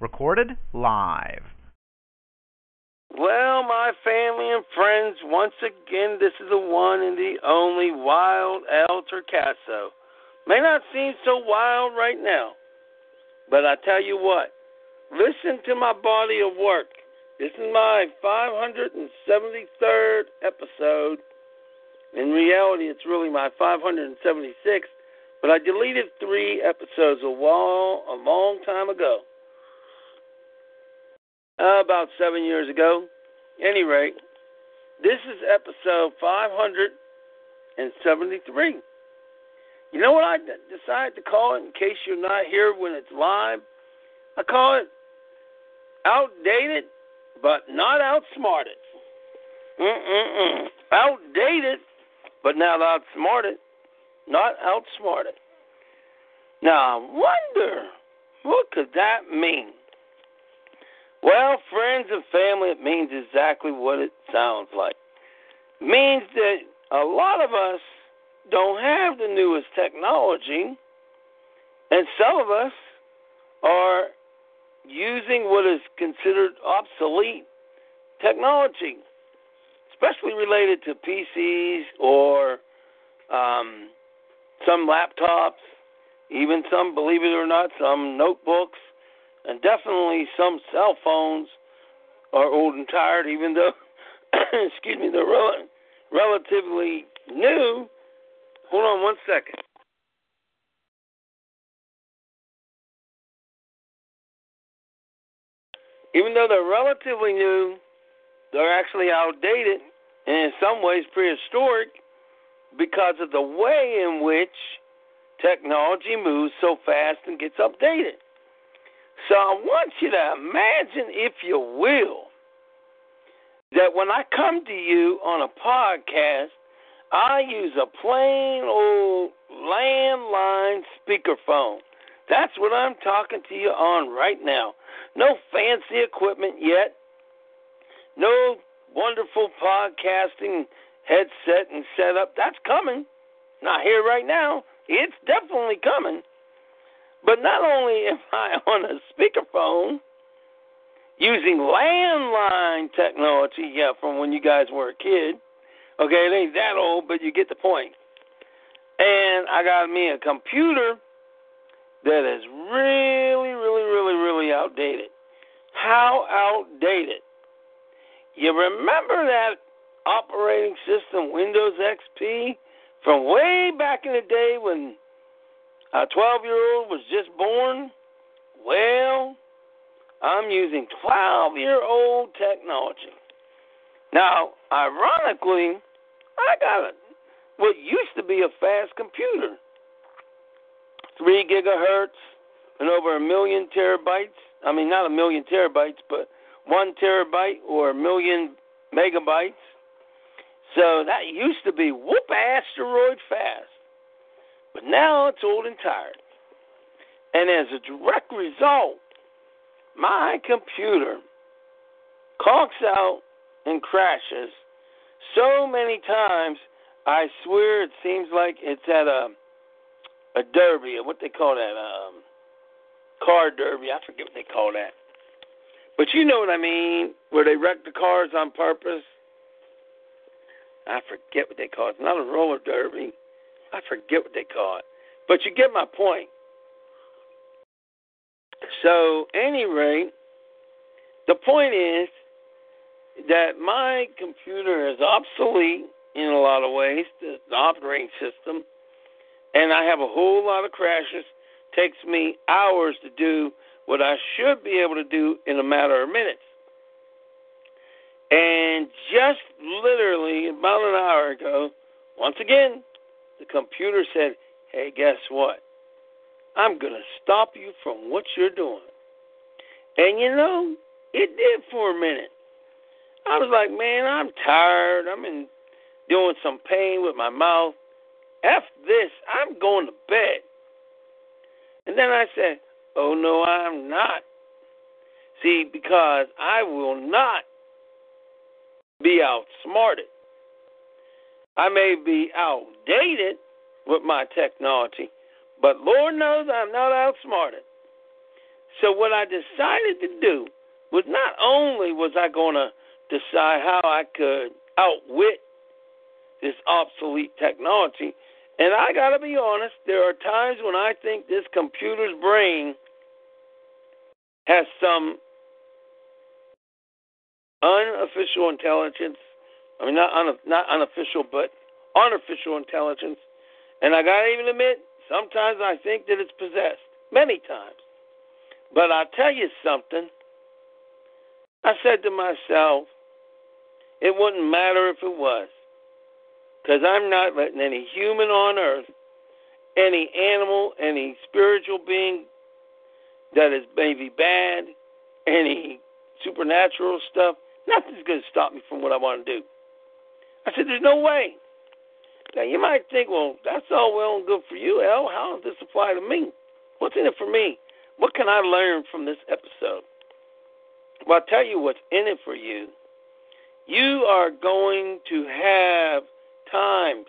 Recorded live. Well, my family and friends, once again, this is the one and the only Wild El Torcaso. May not seem so wild right now, but I tell you what, listen to my body of work. This is my 573rd episode. In reality, it's really my 576th, but I deleted three episodes a while, a long time ago. Uh, about seven years ago. Any rate, this is episode 573. You know what I decided to call it in case you're not here when it's live? I call it outdated but not outsmarted. Mm-mm-mm. Outdated but not outsmarted. Not outsmarted. Now, I wonder what could that mean? Well, friends and family, it means exactly what it sounds like. It means that a lot of us don't have the newest technology, and some of us are using what is considered obsolete technology, especially related to PCs or um, some laptops, even some, believe it or not, some notebooks and definitely some cell phones are old and tired, even though, excuse me, they're rel- relatively new. Hold on one second. Even though they're relatively new, they're actually outdated and in some ways prehistoric because of the way in which technology moves so fast and gets updated. So I want you to imagine, if you will, that when I come to you on a podcast, I use a plain old landline speakerphone. That's what I'm talking to you on right now. No fancy equipment yet. No wonderful podcasting headset and set up. That's coming. Not here right now. It's definitely coming. But not only am I on a speakerphone using landline technology, yeah, from when you guys were a kid. Okay, it ain't that old, but you get the point. And I got me a computer that is really, really, really, really outdated. How outdated? You remember that operating system, Windows XP, from way back in the day when a 12 year old was just born. Well, I'm using 12 year old technology. Now, ironically, I got a, what used to be a fast computer 3 gigahertz and over a million terabytes. I mean, not a million terabytes, but one terabyte or a million megabytes. So that used to be whoop asteroid fast. But now it's old and tired. And as a direct result, my computer conks out and crashes so many times. I swear it seems like it's at a a derby, what they call that, um, car derby. I forget what they call that. But you know what I mean, where they wreck the cars on purpose. I forget what they call it. It's not a roller derby. I forget what they call it. But you get my point. So, any rate, the point is that my computer is obsolete in a lot of ways, the, the operating system, and I have a whole lot of crashes. Takes me hours to do what I should be able to do in a matter of minutes. And just literally about an hour ago, once again, the computer said, hey, guess what? I'm going to stop you from what you're doing. And you know, it did for a minute. I was like, man, I'm tired. I'm in doing some pain with my mouth. F this. I'm going to bed. And then I said, oh, no, I'm not. See, because I will not be outsmarted. I may be outdated with my technology, but Lord knows I'm not outsmarted. So what I decided to do was not only was I going to decide how I could outwit this obsolete technology, and I got to be honest, there are times when I think this computer's brain has some unofficial intelligence. I mean, not un, not unofficial, but unofficial intelligence. And I got to even admit, sometimes I think that it's possessed. Many times. But I'll tell you something. I said to myself, it wouldn't matter if it was. Because I'm not letting any human on earth, any animal, any spiritual being that is maybe bad, any supernatural stuff, nothing's going to stop me from what I want to do. I said, there's no way. Now, you might think, well, that's all well and good for you, Al. How does this apply to me? What's in it for me? What can I learn from this episode? Well, I'll tell you what's in it for you. You are going to have times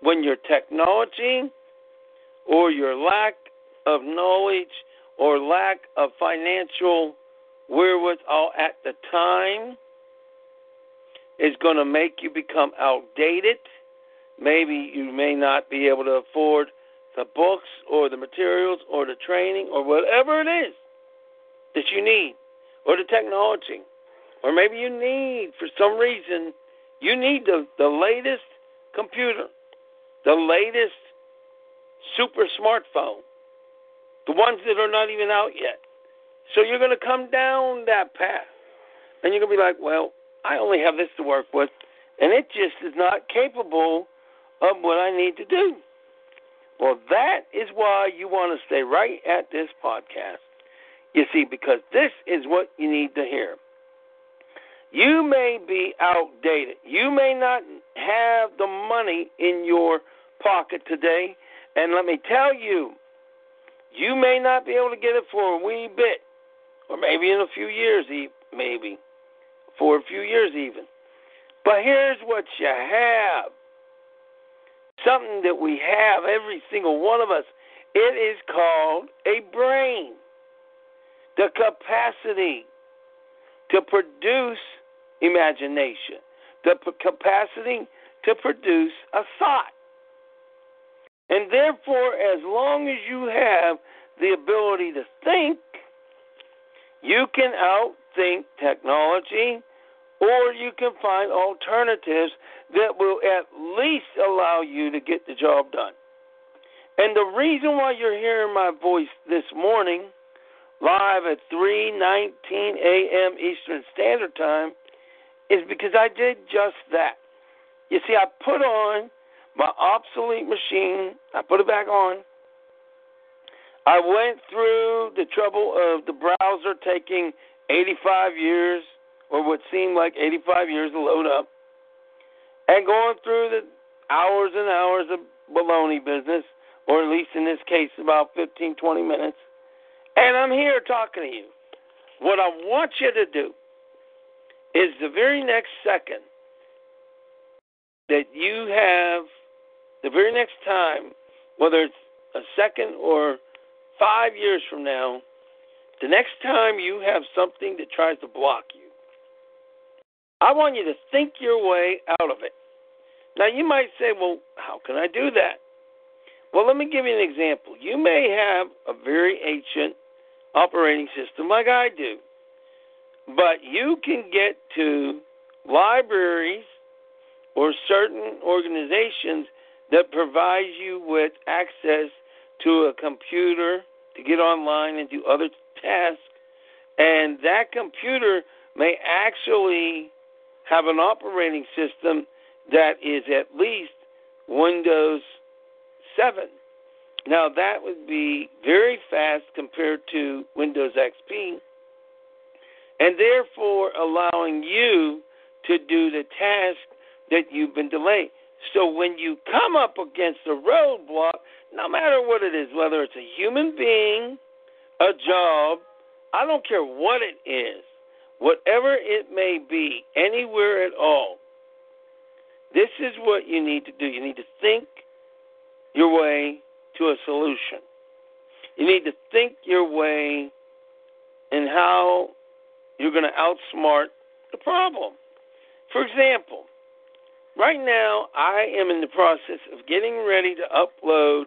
when your technology or your lack of knowledge or lack of financial wherewithal at the time is going to make you become outdated. Maybe you may not be able to afford the books or the materials or the training or whatever it is that you need or the technology. Or maybe you need, for some reason, you need the, the latest computer, the latest super smartphone, the ones that are not even out yet. So you're going to come down that path. And you're going to be like, well, I only have this to work with, and it just is not capable of what I need to do. Well, that is why you want to stay right at this podcast. You see, because this is what you need to hear. You may be outdated. You may not have the money in your pocket today. And let me tell you, you may not be able to get it for a wee bit, or maybe in a few years, maybe for a few years even. But here's what you have something that we have, every single one of us. It is called a brain. The capacity to produce imagination, the p- capacity to produce a thought. And therefore, as long as you have the ability to think, you can outthink technology or you can find alternatives that will at least allow you to get the job done. And the reason why you're hearing my voice this morning, live at 3:19 a.m. Eastern Standard Time, is because I did just that. You see, I put on my obsolete machine. I put it back on. I went through the trouble of the browser taking 85 years or what seemed like 85 years to load up, and going through the hours and hours of baloney business, or at least in this case, about 15, 20 minutes. And I'm here talking to you. What I want you to do is the very next second that you have, the very next time, whether it's a second or five years from now, the next time you have something that tries to block you, I want you to think your way out of it. Now, you might say, well, how can I do that? Well, let me give you an example. You may have a very ancient operating system like I do, but you can get to libraries or certain organizations that provide you with access to a computer to get online and do other tasks. And that computer may actually have an operating system that is at least Windows 7. Now, that would be very fast compared to Windows XP, and therefore allowing you to do the task that you've been delayed. So, when you come up against a roadblock, no matter what it is, whether it's a human being, a job, I don't care what it is, whatever it may be, anywhere at all, this is what you need to do. You need to think your way to a solution. You need to think your way in how you're going to outsmart the problem. For example, right now I am in the process of getting ready to upload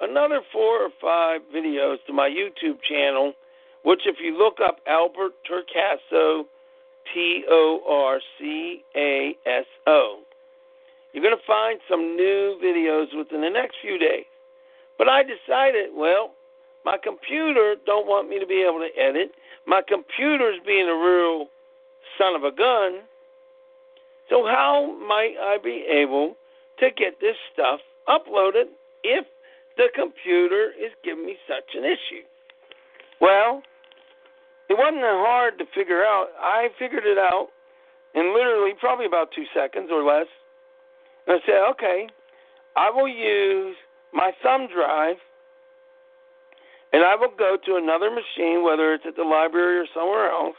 another four or five videos to my YouTube channel, which, if you look up Albert Torcaso, T O R C A S O, you're going to find some new videos within the next few days. But I decided, well, my computer don't want me to be able to edit. My computer's being a real son of a gun. So how might I be able to get this stuff uploaded if the computer is giving me such an issue? Well, it wasn't that hard to figure out. I figured it out in literally probably about two seconds or less. And I said, okay, I will use my thumb drive and I will go to another machine, whether it's at the library or somewhere else,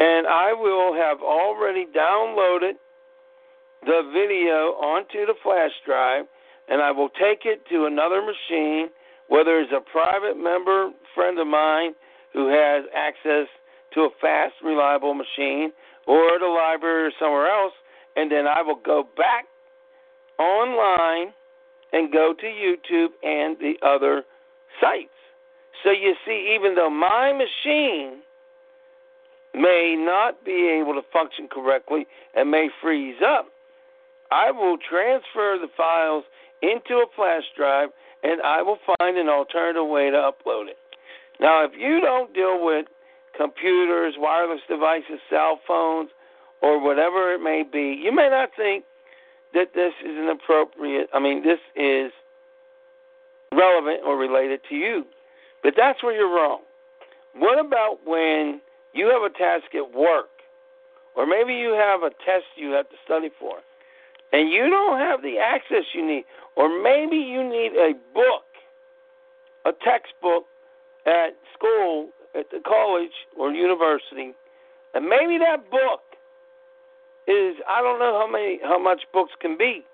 and I will have already downloaded the video onto the flash drive, and I will take it to another machine, whether it's a private member friend of mine who has access to a fast, reliable machine, or the library or somewhere else, and then I will go back online and go to YouTube and the other sites. So you see, even though my machine may not be able to function correctly and may freeze up, I will transfer the files into a flash drive and I will find an alternative way to upload it. Now, if you don't deal with computers, wireless devices, cell phones, or whatever it may be, you may not think that this is an appropriate, I mean, this is relevant or related to you. But that's where you're wrong. What about when you have a task at work, or maybe you have a test you have to study for, and you don't have the access you need, or maybe you need a book, a textbook at school, at the college or university, and maybe that book is I don't know how many how much books can be.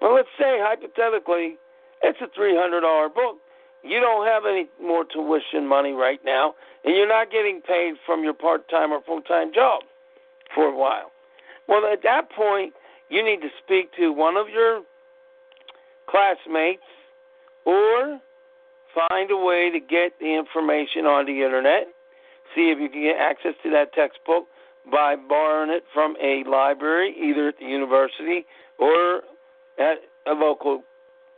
but let's say hypothetically it's a three hundred dollar book. You don't have any more tuition money right now, and you're not getting paid from your part time or full time job for a while. Well, at that point, you need to speak to one of your classmates or find a way to get the information on the internet. See if you can get access to that textbook by borrowing it from a library, either at the university or at a local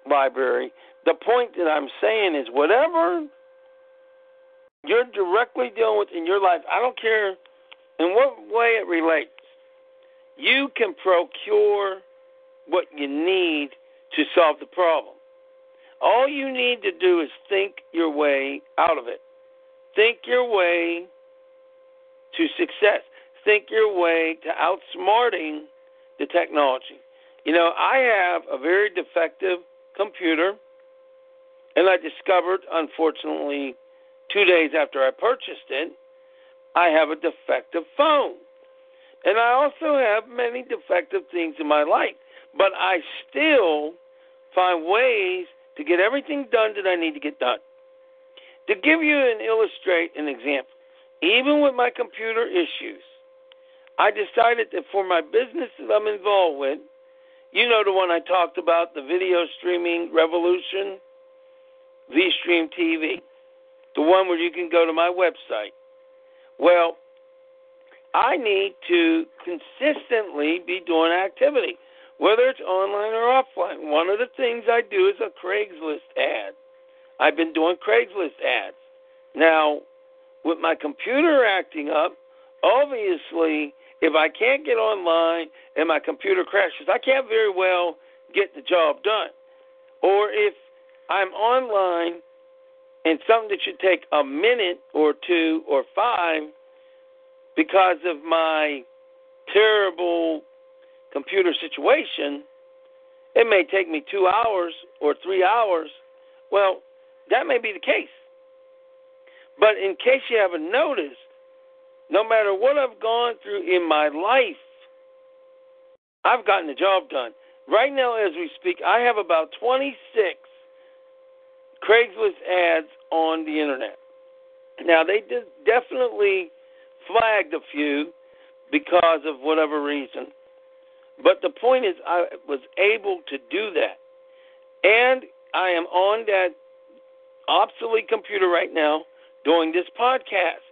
library. The point that I'm saying is whatever you're directly dealing with in your life, I don't care in what way it relates, you can procure what you need to solve the problem. All you need to do is think your way out of it. Think your way to success. Think your way to outsmarting the technology. You know, I have a very defective computer, and I discovered, unfortunately, two days after I purchased it, I have a defective phone. And I also have many defective things in my life, but I still find ways to get everything done that I need to get done. To give you an illustrate an example, even with my computer issues, I decided that for my business that I'm involved with, you know the one I talked about, the video streaming revolution, VStream TV, the one where you can go to my website. Well, I need to consistently be doing activity whether it's online or offline. One of the things I do is a Craigslist ad. I've been doing Craigslist ads. Now, with my computer acting up, obviously, if I can't get online and my computer crashes, I can't very well get the job done. Or if I'm online and something that should take a minute or two or five because of my terrible computer situation, it may take me two hours or three hours. Well, that may be the case. But in case you haven't noticed, no matter what I've gone through in my life, I've gotten the job done. Right now, as we speak, I have about 26 Craigslist ads on the internet. Now, they definitely flagged a few because of whatever reason. But the point is, I was able to do that. And I am on that obsolete computer right now doing this podcast.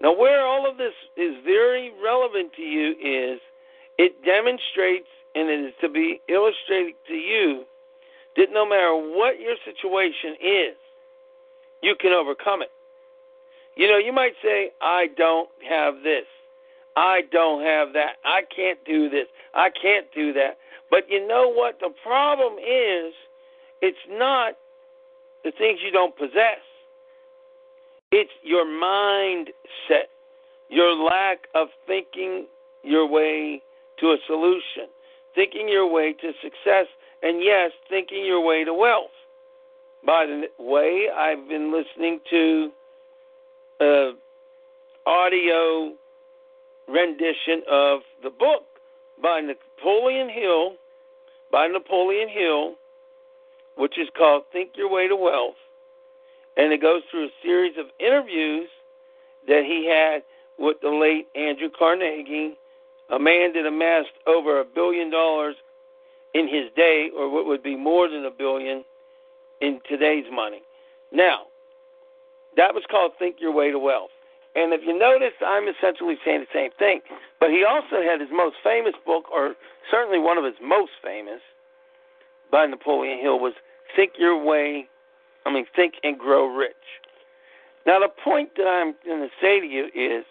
Now, where all of this is very relevant to you is it demonstrates and it is to be illustrated to you that no matter what your situation is, you can overcome it. You know, you might say, I don't have this. I don't have that. I can't do this. I can't do that. But you know what? The problem is, it's not the things you don't possess, it's your mindset, your lack of thinking your way to a solution, thinking your way to success, and yes, thinking your way to wealth. By the way, I've been listening to uh, audio rendition of the book by Napoleon Hill, by Napoleon Hill, which is called Think Your Way to Wealth. And it goes through a series of interviews that he had with the late Andrew Carnegie, a man that amassed over a billion dollars in his day, or what would be more than a billion in today's money. Now, that was called Think Your Way to Wealth. And if you notice, I'm essentially saying the same thing. But he also had his most famous book, or certainly one of his most famous, by Napoleon Hill, was Think Your Way, I mean, Think and Grow Rich. Now, the point that I'm going to say to you is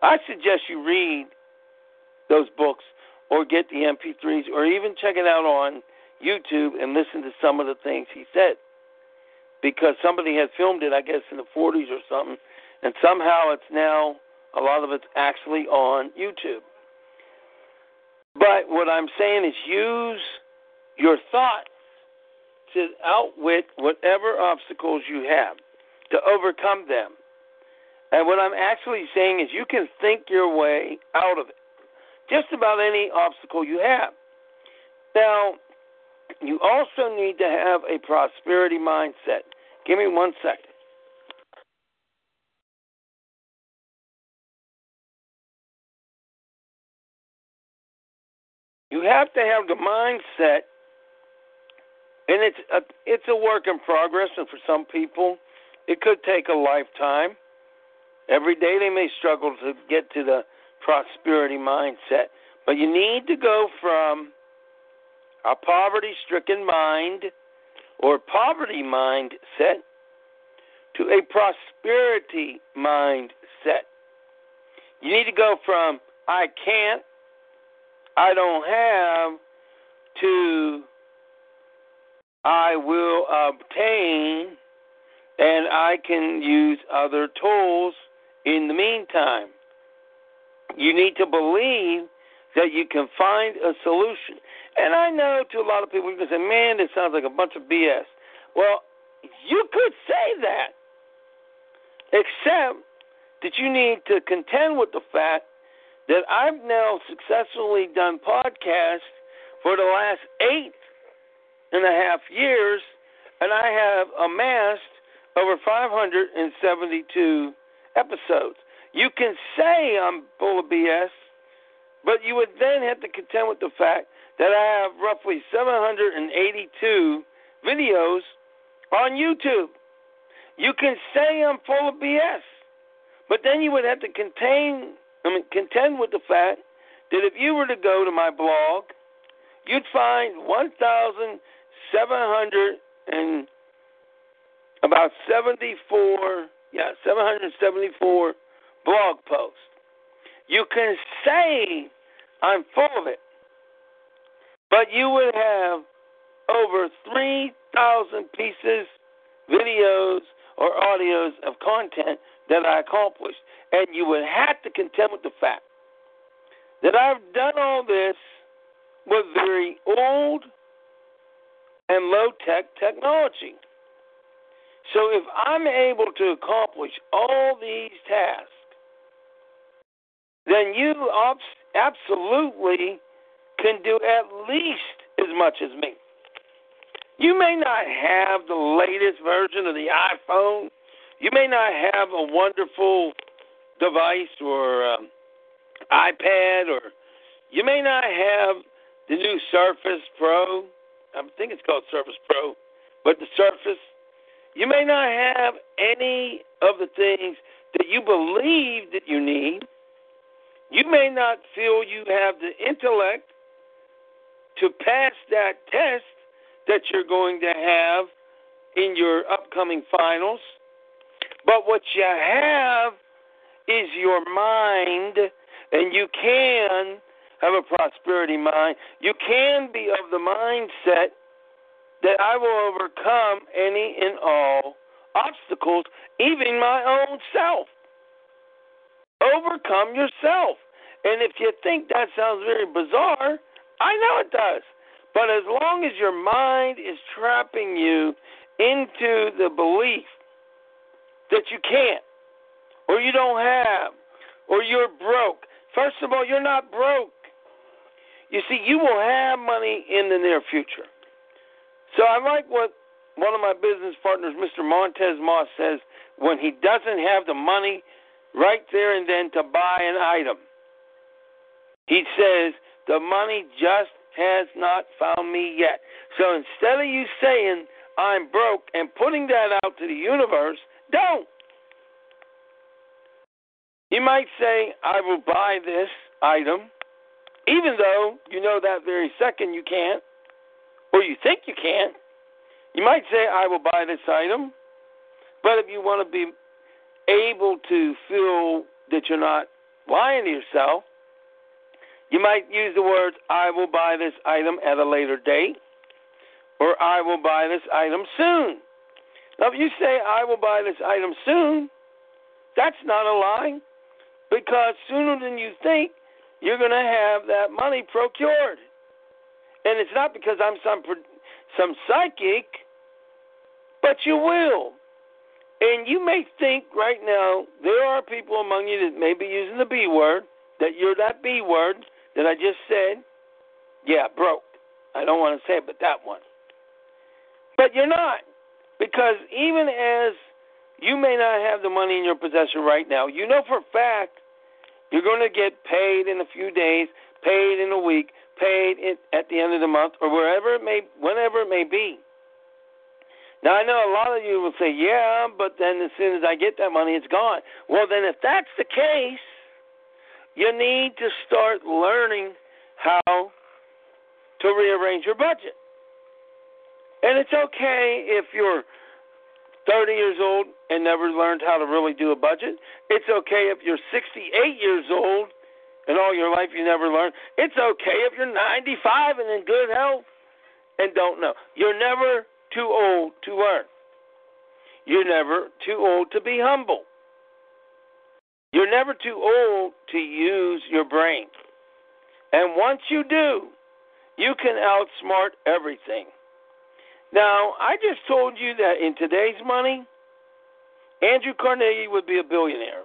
I suggest you read those books or get the MP3s or even check it out on YouTube and listen to some of the things he said because somebody had filmed it, I guess, in the 40s or something, and somehow it's now a lot of it's actually on YouTube. But what I'm saying is use your thought to outwit whatever obstacles you have, to overcome them. And what I'm actually saying is you can think your way out of it, just about any obstacle you have. Now, you also need to have a prosperity mindset. Give me one second. You have to have the mindset, and it's a, it's a work in progress, and for some people, it could take a lifetime. Every day they may struggle to get to the prosperity mindset, but you need to go from a poverty stricken mind or poverty mindset to a prosperity mindset. You need to go from I can't, I don't have, to I will obtain, and I can use other tools in the meantime. You need to believe that you can find a solution. And I know to a lot of people, you can say, man, this sounds like a bunch of BS. Well, you could say that, except that you need to contend with the fact that I've now successfully done podcasts for the last eight and a half years, and I have amassed over 572 episodes. You can say I'm full of BS, but you would then have to contend with the fact that I have roughly 782 videos on YouTube. You can say I'm full of BS, but then you would have to contain, I mean, contend with the fact that if you were to go to my blog, you'd find 1,700 and about 74, yeah, 774 blog posts. You can say I'm full of it, but you would have over 3,000 pieces, videos, or audios of content that I accomplished. And you would have to contend with the fact that I've done all this with very old and low tech technology. So if I'm able to accomplish all these tasks, then you absolutely can do at least as much as me. You may not have the latest version of the iPhone. You may not have a wonderful device or um, iPad, or you may not have the new Surface Pro. I think it's called Surface Pro, but the Surface. You may not have any of the things that you believe that you need. You may not feel you have the intellect to pass that test that you're going to have in your upcoming finals. But what you have is your mind, and you can have a prosperity mind. You can be of the mindset that I will overcome any and all obstacles, even my own self. Overcome yourself. And if you think that sounds very bizarre, I know it does. But as long as your mind is trapping you into the belief that you can't, or you don't have, or you're broke, first of all, you're not broke. You see, you will have money in the near future. So I like what one of my business partners, Mr. Montez Moss, says when he doesn't have the money right there and then to buy an item. He says, the money just has not found me yet. So instead of you saying, I'm broke, and putting that out to the universe, don't. You might say, I will buy this item, even though you know that very second you can't, or you think you can't. You might say, I will buy this item, but if you want to be able to feel that you're not lying to yourself, you might use the words, I will buy this item at a later date, or I will buy this item soon. Now, if you say, I will buy this item soon, that's not a lie, because sooner than you think, you're going to have that money procured. And it's not because I'm some some psychic, but you will. And you may think right now there are people among you that may be using the B word, that you're that B word that I just said. Yeah, broke. I don't want to say it, but that one. But you're not. Because even as you may not have the money in your possession right now, you know for a fact you're going to get paid in a few days, paid in a week, paid at the end of the month, or wherever it may, whenever it may be. Now I know a lot of you will say, "Yeah, but then as soon as I get that money, it's gone." Well, then if that's the case, you need to start learning how to rearrange your budget. And it's okay if you're 30 years old and never learned how to really do a budget. It's okay if you're 68 years old and all your life you never learned. It's okay if you're 95 and in good health and don't know. You're never too old to learn. You're never too old to be humble. You're never too old to use your brain. And once you do, you can outsmart everything. Now, I just told you that in today's money, Andrew Carnegie would be a billionaire.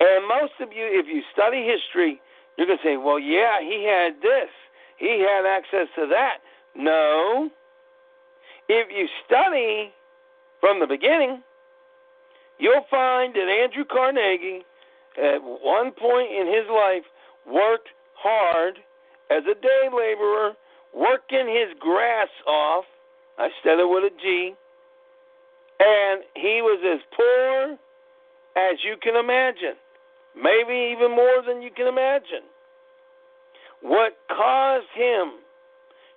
And most of you, if you study history, you're going to say, well, yeah, he had this, he had access to that. No. If you study from the beginning, you'll find that Andrew Carnegie, at one point in his life, worked hard as a day laborer working his grass off. I said it with a G. And he was as poor as you can imagine, maybe even more than you can imagine. What caused him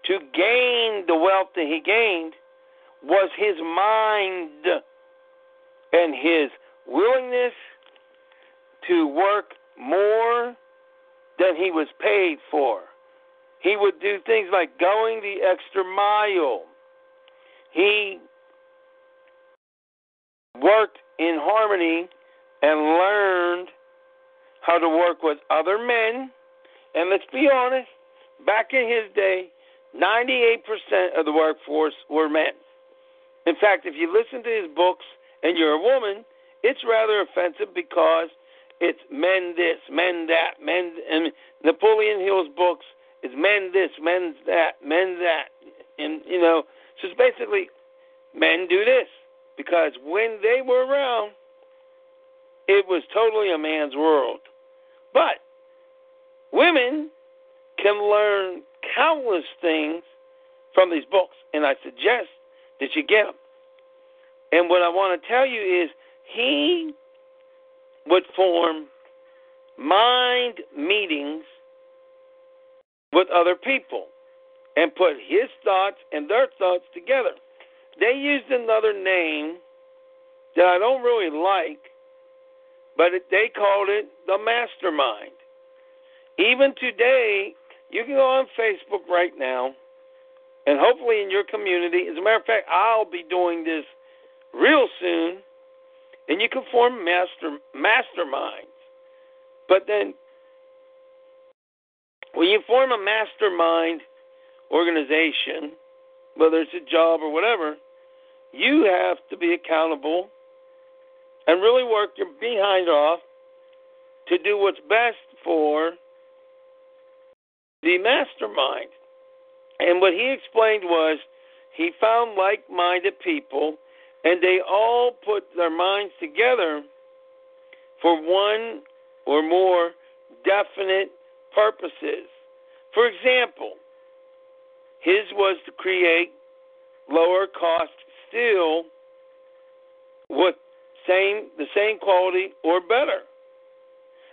to gain the wealth that he gained was his mind and his willingness to work more than he was paid for. He would do things like going the extra mile. He worked in harmony and learned how to work with other men. And let's be honest, back in his day, 98% of the workforce were men. In fact, if you listen to his books and you're a woman, it's rather offensive because it's men this, men that, men. And Napoleon Hill's books it's men this, men that, men that, and you know, so it's basically men do this, because when they were around, it was totally a man's world. But women can learn countless things from these books, and I suggest that you get them. And what I want to tell you is he would form mind meetings with other people and put his thoughts and their thoughts together. They used another name that I don't really like, but they called it the mastermind. Even today, you can go on Facebook right now, and hopefully in your community. As a matter of fact, I'll be doing this real soon, and you can form master masterminds. But then, when you form a mastermind organization, whether it's a job or whatever, you have to be accountable and really work your behind off to do what's best for the mastermind. And what he explained was he found like minded people and they all put their minds together for one or more definite purposes. For example, his was to create lower cost steel with same the same quality or better.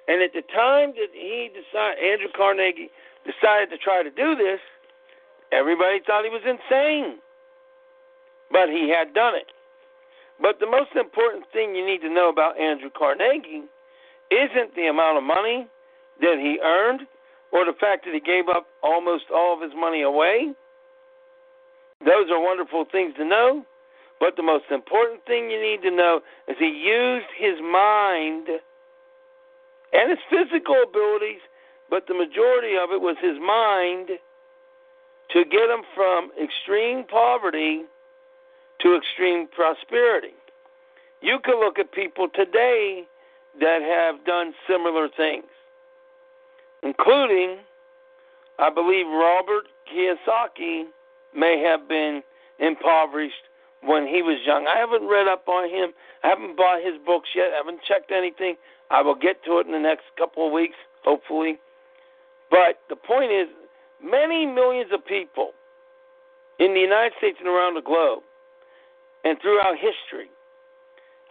And at the time that he decided, Andrew Carnegie decided to try to do this, everybody thought he was insane. But he had done it. But the most important thing you need to know about Andrew Carnegie isn't the amount of money that he earned or the fact that he gave up almost all of his money away. Those are wonderful things to know. But the most important thing you need to know is he used his mind and his physical abilities, but the majority of it was his mind to get him from extreme poverty to extreme prosperity. You can look at people today that have done similar things, including, I believe, Robert Kiyosaki may have been impoverished when he was young. I haven't read up on him. I haven't bought his books yet. I haven't checked anything. I will get to it in the next couple of weeks, hopefully. But the point is, many millions of people in the United States and around the globe and throughout history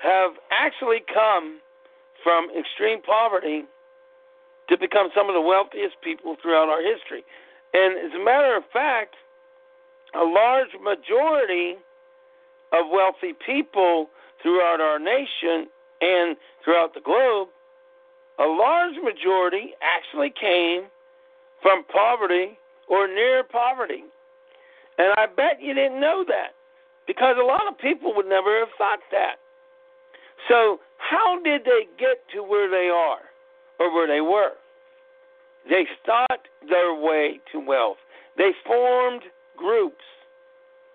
have actually come from extreme poverty to become some of the wealthiest people throughout our history. And as a matter of fact, a large majority of wealthy people throughout our nation and throughout the globe, a large majority actually came from poverty or near poverty. And I bet you didn't know that because a lot of people would never have thought that. So, how did they get to where they are or where they were? They sought their way to wealth. They formed groups,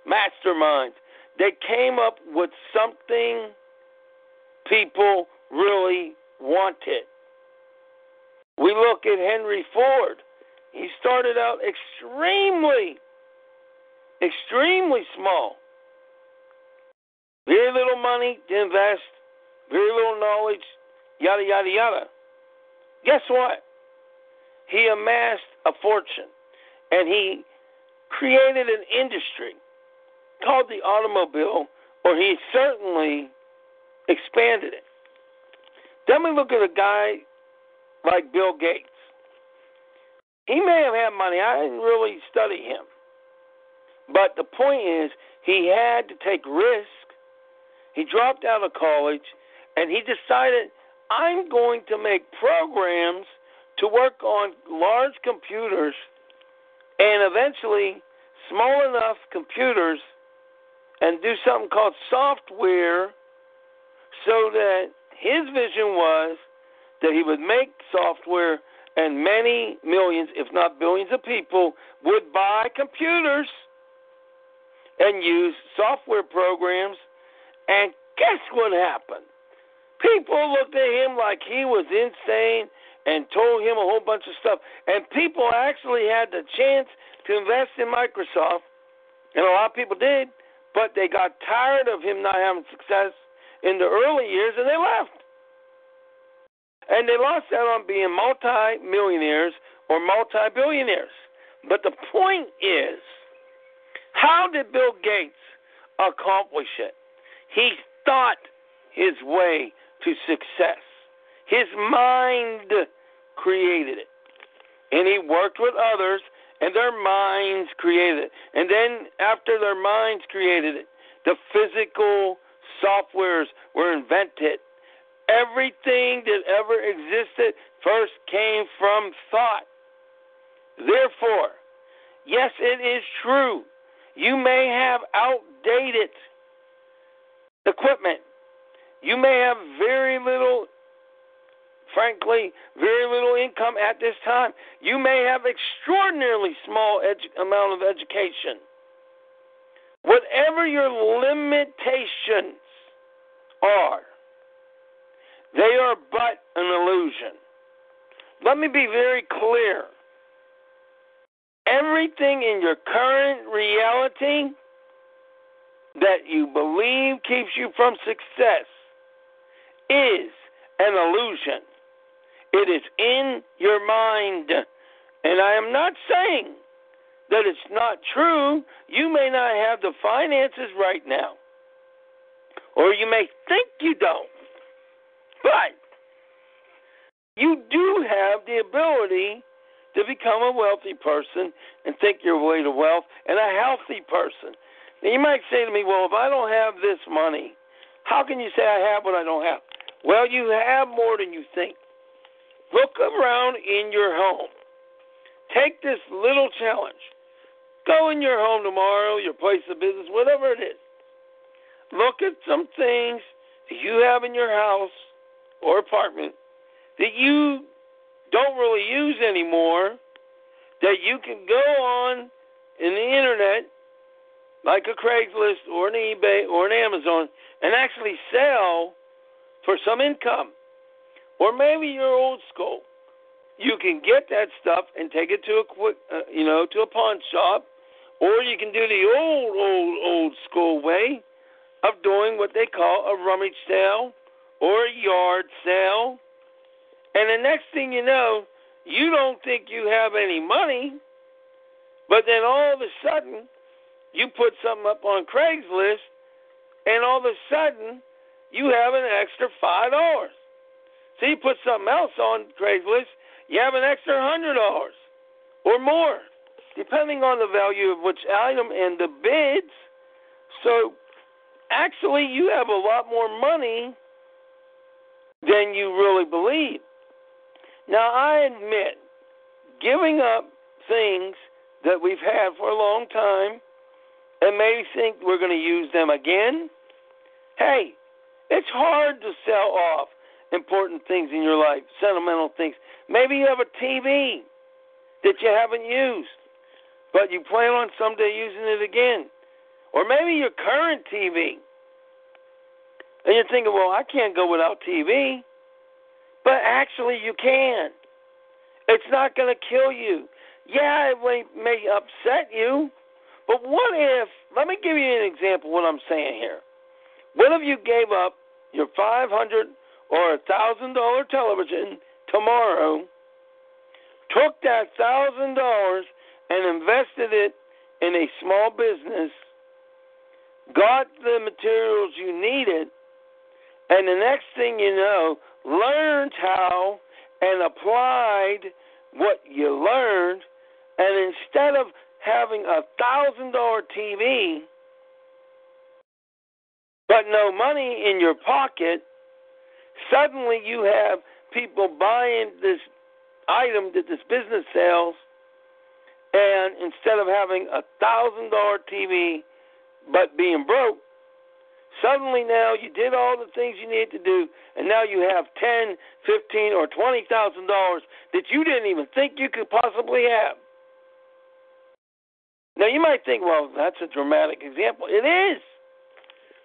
masterminds. They came up with something people really wanted. We look at Henry Ford. He started out extremely, extremely small. Very little money to invest, very little knowledge, yada, yada, yada. Guess what? He amassed a fortune and he created an industry called the automobile, or he certainly expanded it. Then we look at a guy like Bill Gates. He may have had money. I didn't really study him. But the point is, he had to take risk. He dropped out of college and he decided, I'm going to make programs to work on large computers and eventually small enough computers and do something called software so that his vision was that he would make software and many millions, if not billions of people would buy computers and use software programs. And guess what happened? People looked at him like he was insane and told him a whole bunch of stuff. And people actually had the chance to invest in Microsoft, and a lot of people did but they got tired of him not having success in the early years and they left. And they lost out on being multi millionaires or multi billionaires. But the point is, how did Bill Gates accomplish it? He thought his way to success. His mind created it. And he worked with others, and their minds created it. And then, after their minds created it, the physical softwares were invented. Everything that ever existed first came from thought. Therefore, yes, it is true. You may have outdated equipment. You may have very little, frankly, very little income at this time. You may have extraordinarily small edu- amount of education. Whatever your limitations are, they are but an illusion. Let me be very clear. Everything in your current reality that you believe keeps you from success is an illusion. It is in your mind. And I am not saying that it's not true. You may not have the finances right now, or you may think you don't. But you do have the ability to become a wealthy person and think your way to wealth and a healthy person. Now, you might say to me, well, if I don't have this money, how can you say I have what I don't have? Well, you have more than you think. Look around in your home. Take this little challenge. Go in your home tomorrow, your place of business, whatever it is. Look at some things that you have in your house or apartment that you don't really use anymore that you can go on in the internet like a Craigslist or an eBay or an Amazon and actually sell for some income. Or maybe you're old school. You can get that stuff and take it to a quick, uh, you know, to a pawn shop, or you can do the old, old, old school way of doing what they call a rummage sale or a yard sale. And the next thing you know, you don't think you have any money, but then all of a sudden you put something up on Craigslist, and all of a sudden, you have an extra five dollars. So you put something else on Craigslist, you have an extra hundred dollars or more, depending on the value of which item and the bids. So actually, you have a lot more money than you really believe. Now, I admit, giving up things that we've had for a long time and maybe think we're going to use them again. Hey, it's hard to sell off important things in your life, sentimental things. Maybe you have a TV that you haven't used, but you plan on someday using it again. Or maybe your current TV. And you're thinking, well, I can't go without TV. But actually, you can. It's not going to kill you. Yeah, it may, may upset you, but what if, let me give you an example of what I'm saying here. What if you gave up your 500 or a $1,000 television tomorrow, took that $1,000 and invested it in a small business, got the materials you needed, and the next thing you know, learned how and applied what you learned, and instead of having a thousand dollar TV but no money in your pocket, suddenly you have people buying this item that this business sells, and instead of having a thousand dollar TV but being broke, suddenly now you did all the things you needed to do, and now you have ten, fifteen, or twenty thousand dollars that you didn't even think you could possibly have. Now you might think, well, that's a dramatic example. It is.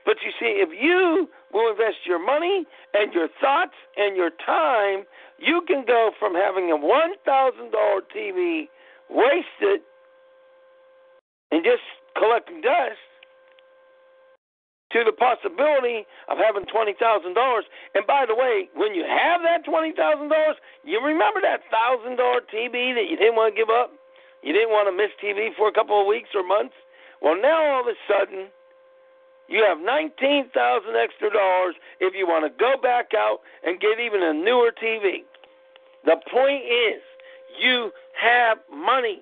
But you see, if you will invest your money and your thoughts and your time, you can go from having a one thousand dollar TV wasted and just collecting dust to the possibility of having twenty thousand dollars. And by the way, when you have that twenty thousand dollars, you remember that thousand dollar TV that you didn't want to give up, you didn't want to miss TV for a couple of weeks or months. Well, now all of a sudden, you have nineteen thousand extra dollars if you want to go back out and get even a newer TV. The point is, you have money.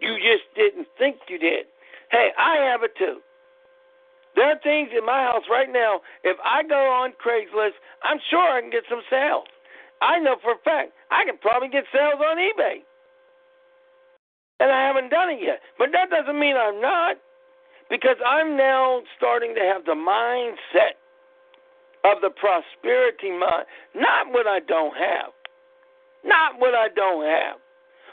You just didn't think you did. Hey, I have it too. There are things in my house right now. If I go on Craigslist, I'm sure I can get some sales. I know for a fact I can probably get sales on eBay. And I haven't done it yet. But that doesn't mean I'm not, because I'm now starting to have the mindset of the prosperity mind. Not what I don't have, not what I don't have,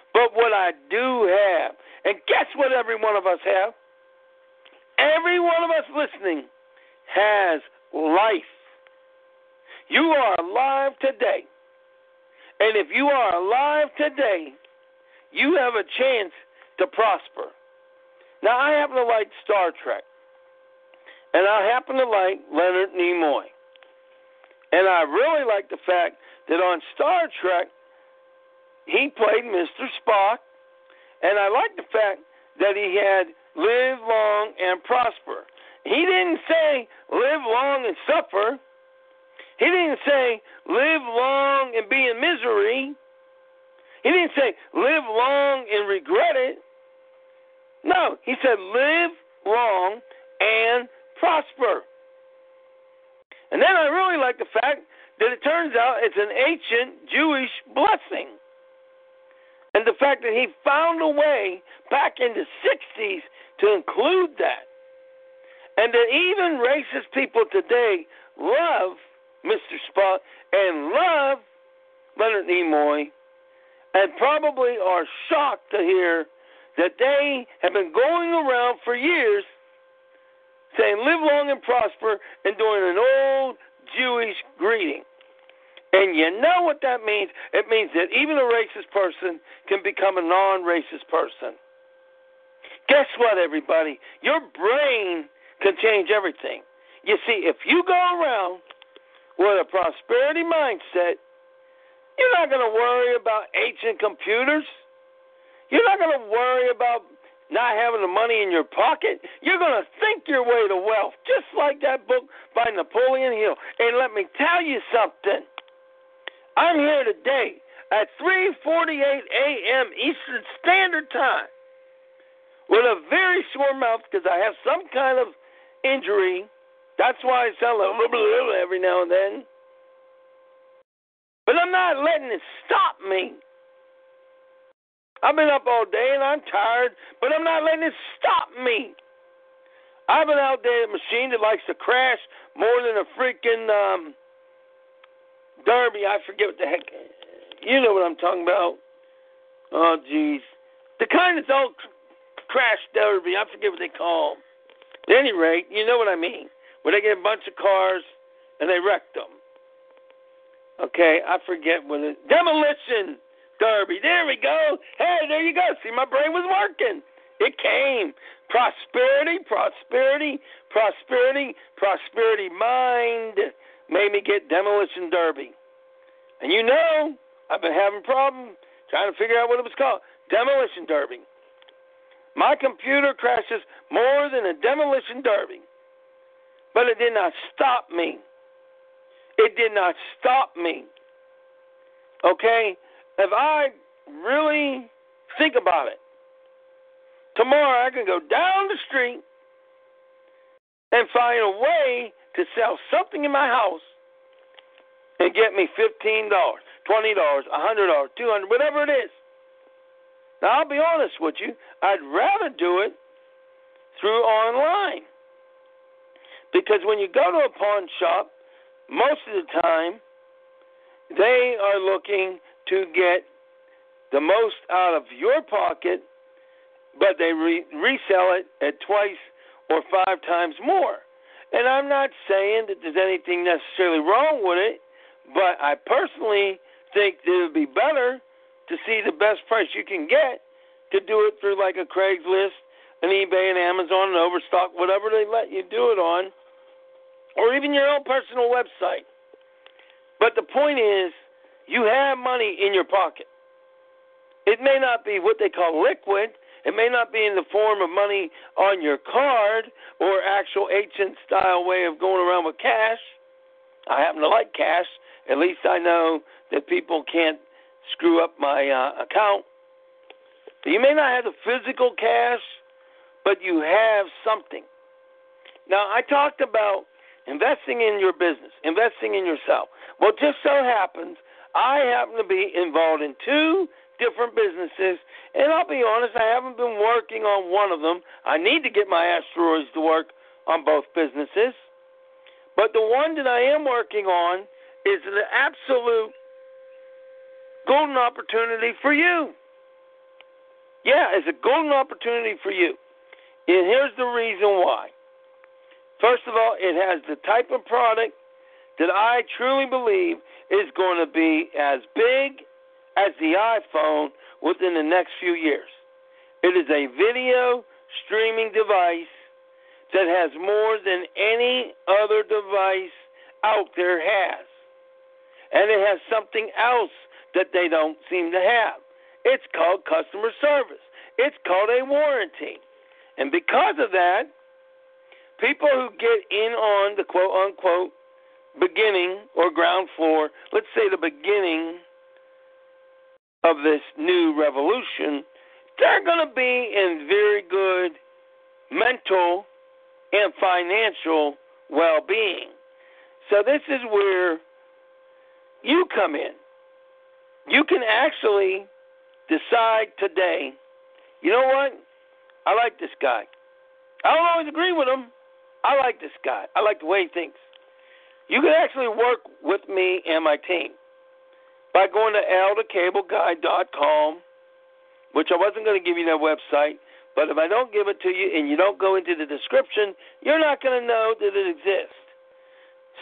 but what I do have. And guess what every one of us have? Every one of us listening has life. You are alive today. And if you are alive today, you have a chance to prosper. Now, I happen to like Star Trek, and I happen to like Leonard Nimoy. And I really like the fact that on Star Trek, he played Mr. Spock, and I like the fact that he had live long and prosper. He didn't say live long and suffer. He didn't say live long and be in misery. He didn't say live long and regret it. No, he said live long and prosper. And then I really like the fact that it turns out it's an ancient Jewish blessing. And the fact that he found a way back in the 60s to include that. And that even racist people today love Mr. Spock and love Leonard Nimoy and probably are shocked to hear that they have been going around for years saying live long and prosper and doing an old Jewish greeting. And you know what that means? It means that even a racist person can become a non racist person. Guess what, everybody? Your brain can change everything. You see, if you go around with a prosperity mindset, you're not going to worry about ancient computers. You're not going to worry about not having the money in your pocket. You're going to think your way to wealth, just like that book by Napoleon Hill. And let me tell you something. I'm here today at 3:48 a.m. Eastern Standard Time with a very sore mouth because I have some kind of injury. That's why I sound like blah, blah, blah, every now and then. But I'm not letting it stop me. I've been up all day and I'm tired, but I'm not letting it stop me. I have an outdated machine that likes to crash more than a freaking um, Derby. I forget what the heck. You know what I'm talking about. Oh, jeez. The kind that's all crash derby. I forget what they call them. At any rate, you know what I mean. Where they get a bunch of cars and they wreck them. Okay, I forget what it demolition derby. There we go. Hey, there you go. See, my brain was working. It came. Prosperity, prosperity, prosperity, prosperity mind made me get demolition derby. And you know, I've been having problems trying to figure out what it was called. Demolition derby. My computer crashes more than a demolition derby. But it did not stop me. It did not stop me. Okay? If I really think about it, tomorrow I can go down the street and find a way to sell something in my house and get me $15, $20, $100, $200, whatever it is. Now, I'll be honest with you, I'd rather do it through online. Because when you go to a pawn shop, most of the time, they are looking to get the most out of your pocket, but they re- resell it at twice or five times more. And I'm not saying that there's anything necessarily wrong with it, but I personally think it would be better to see the best price you can get to do it through like a Craigslist, and eBay and Amazon and Overstock, whatever they let you do it on, or even your own personal website. But the point is, you have money in your pocket. It may not be what they call liquid. It may not be in the form of money on your card or actual ancient style way of going around with cash. I happen to like cash. At least I know that people can't screw up my uh, account. You may not have the physical cash, but you have something. Now, I talked about investing in your business, investing in yourself. Well, just so happens I happen to be involved in two different businesses, and I'll be honest, I haven't been working on one of them. I need to get my asteroids to work on both businesses. But the one that I am working on is an absolute golden opportunity for you. Yeah, it's a golden opportunity for you. And here's the reason why. First of all, it has the type of product that I truly believe is going to be as big as the iPhone within the next few years. It is a video streaming device that has more than any other device out there has. And it has something else that they don't seem to have. It's called customer service. It's called a warranty. And because of that, people who get in on the quote unquote beginning or ground floor, let's say the beginning of this new revolution, they're going to be in very good mental and financial well being. So, this is where you come in. You can actually decide today, you know what? I like this guy. I don't always agree with him. I like this guy. I like the way he thinks. You can actually work with me and my team by going to althecableguy.com, which I wasn't going to give you that website, but if I don't give it to you and you don't go into the description, you're not going to know that it exists.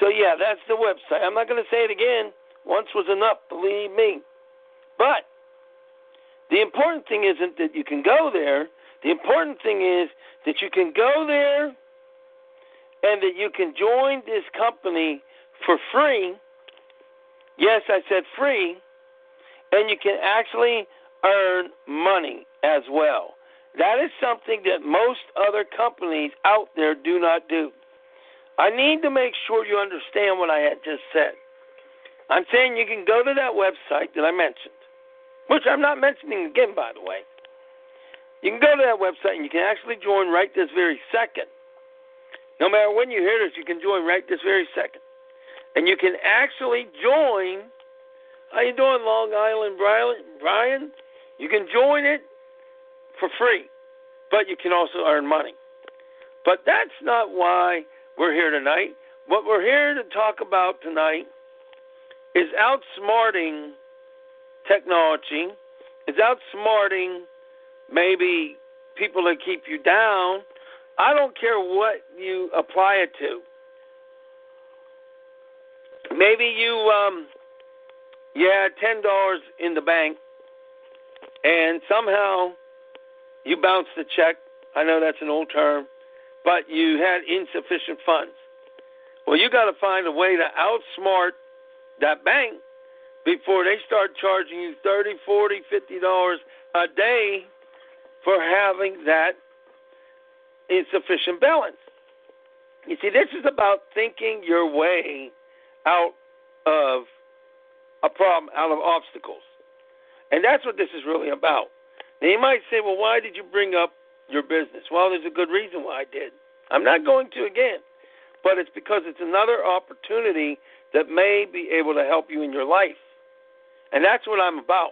So, yeah, that's the website. I'm not going to say it again. Once was enough, believe me. But the important thing isn't that you can go there. The important thing is that you can go there and that you can join this company for free. Yes, I said free. And you can actually earn money as well. That is something that most other companies out there do not do. I need to make sure you understand what I had just said. I'm saying you can go to that website that I mentioned which I'm not mentioning again, by the way. You can go to that website and you can actually join right this very second. No matter when you hear this, you can join right this very second. And you can actually join. How you doing, Long Island, Brian? You can join it for free, but you can also earn money. But that's not why we're here tonight. What we're here to talk about tonight is outsmarting technology is outsmarting maybe people that keep you down. I don't care what you apply it to. Maybe you um you had ten dollars in the bank and somehow you bounced the check. I know that's an old term, but you had insufficient funds. Well, you got to find a way to outsmart that bank before they start charging you thirty, forty, fifty dollars a day for having that insufficient balance. You see, this is about thinking your way out of a problem, out of obstacles. And that's what this is really about. Now, you might say, well, why did you bring up your business? Well, there's a good reason why I did. I'm not going to again, but it's because it's another opportunity that may be able to help you in your life. And that's what I'm about.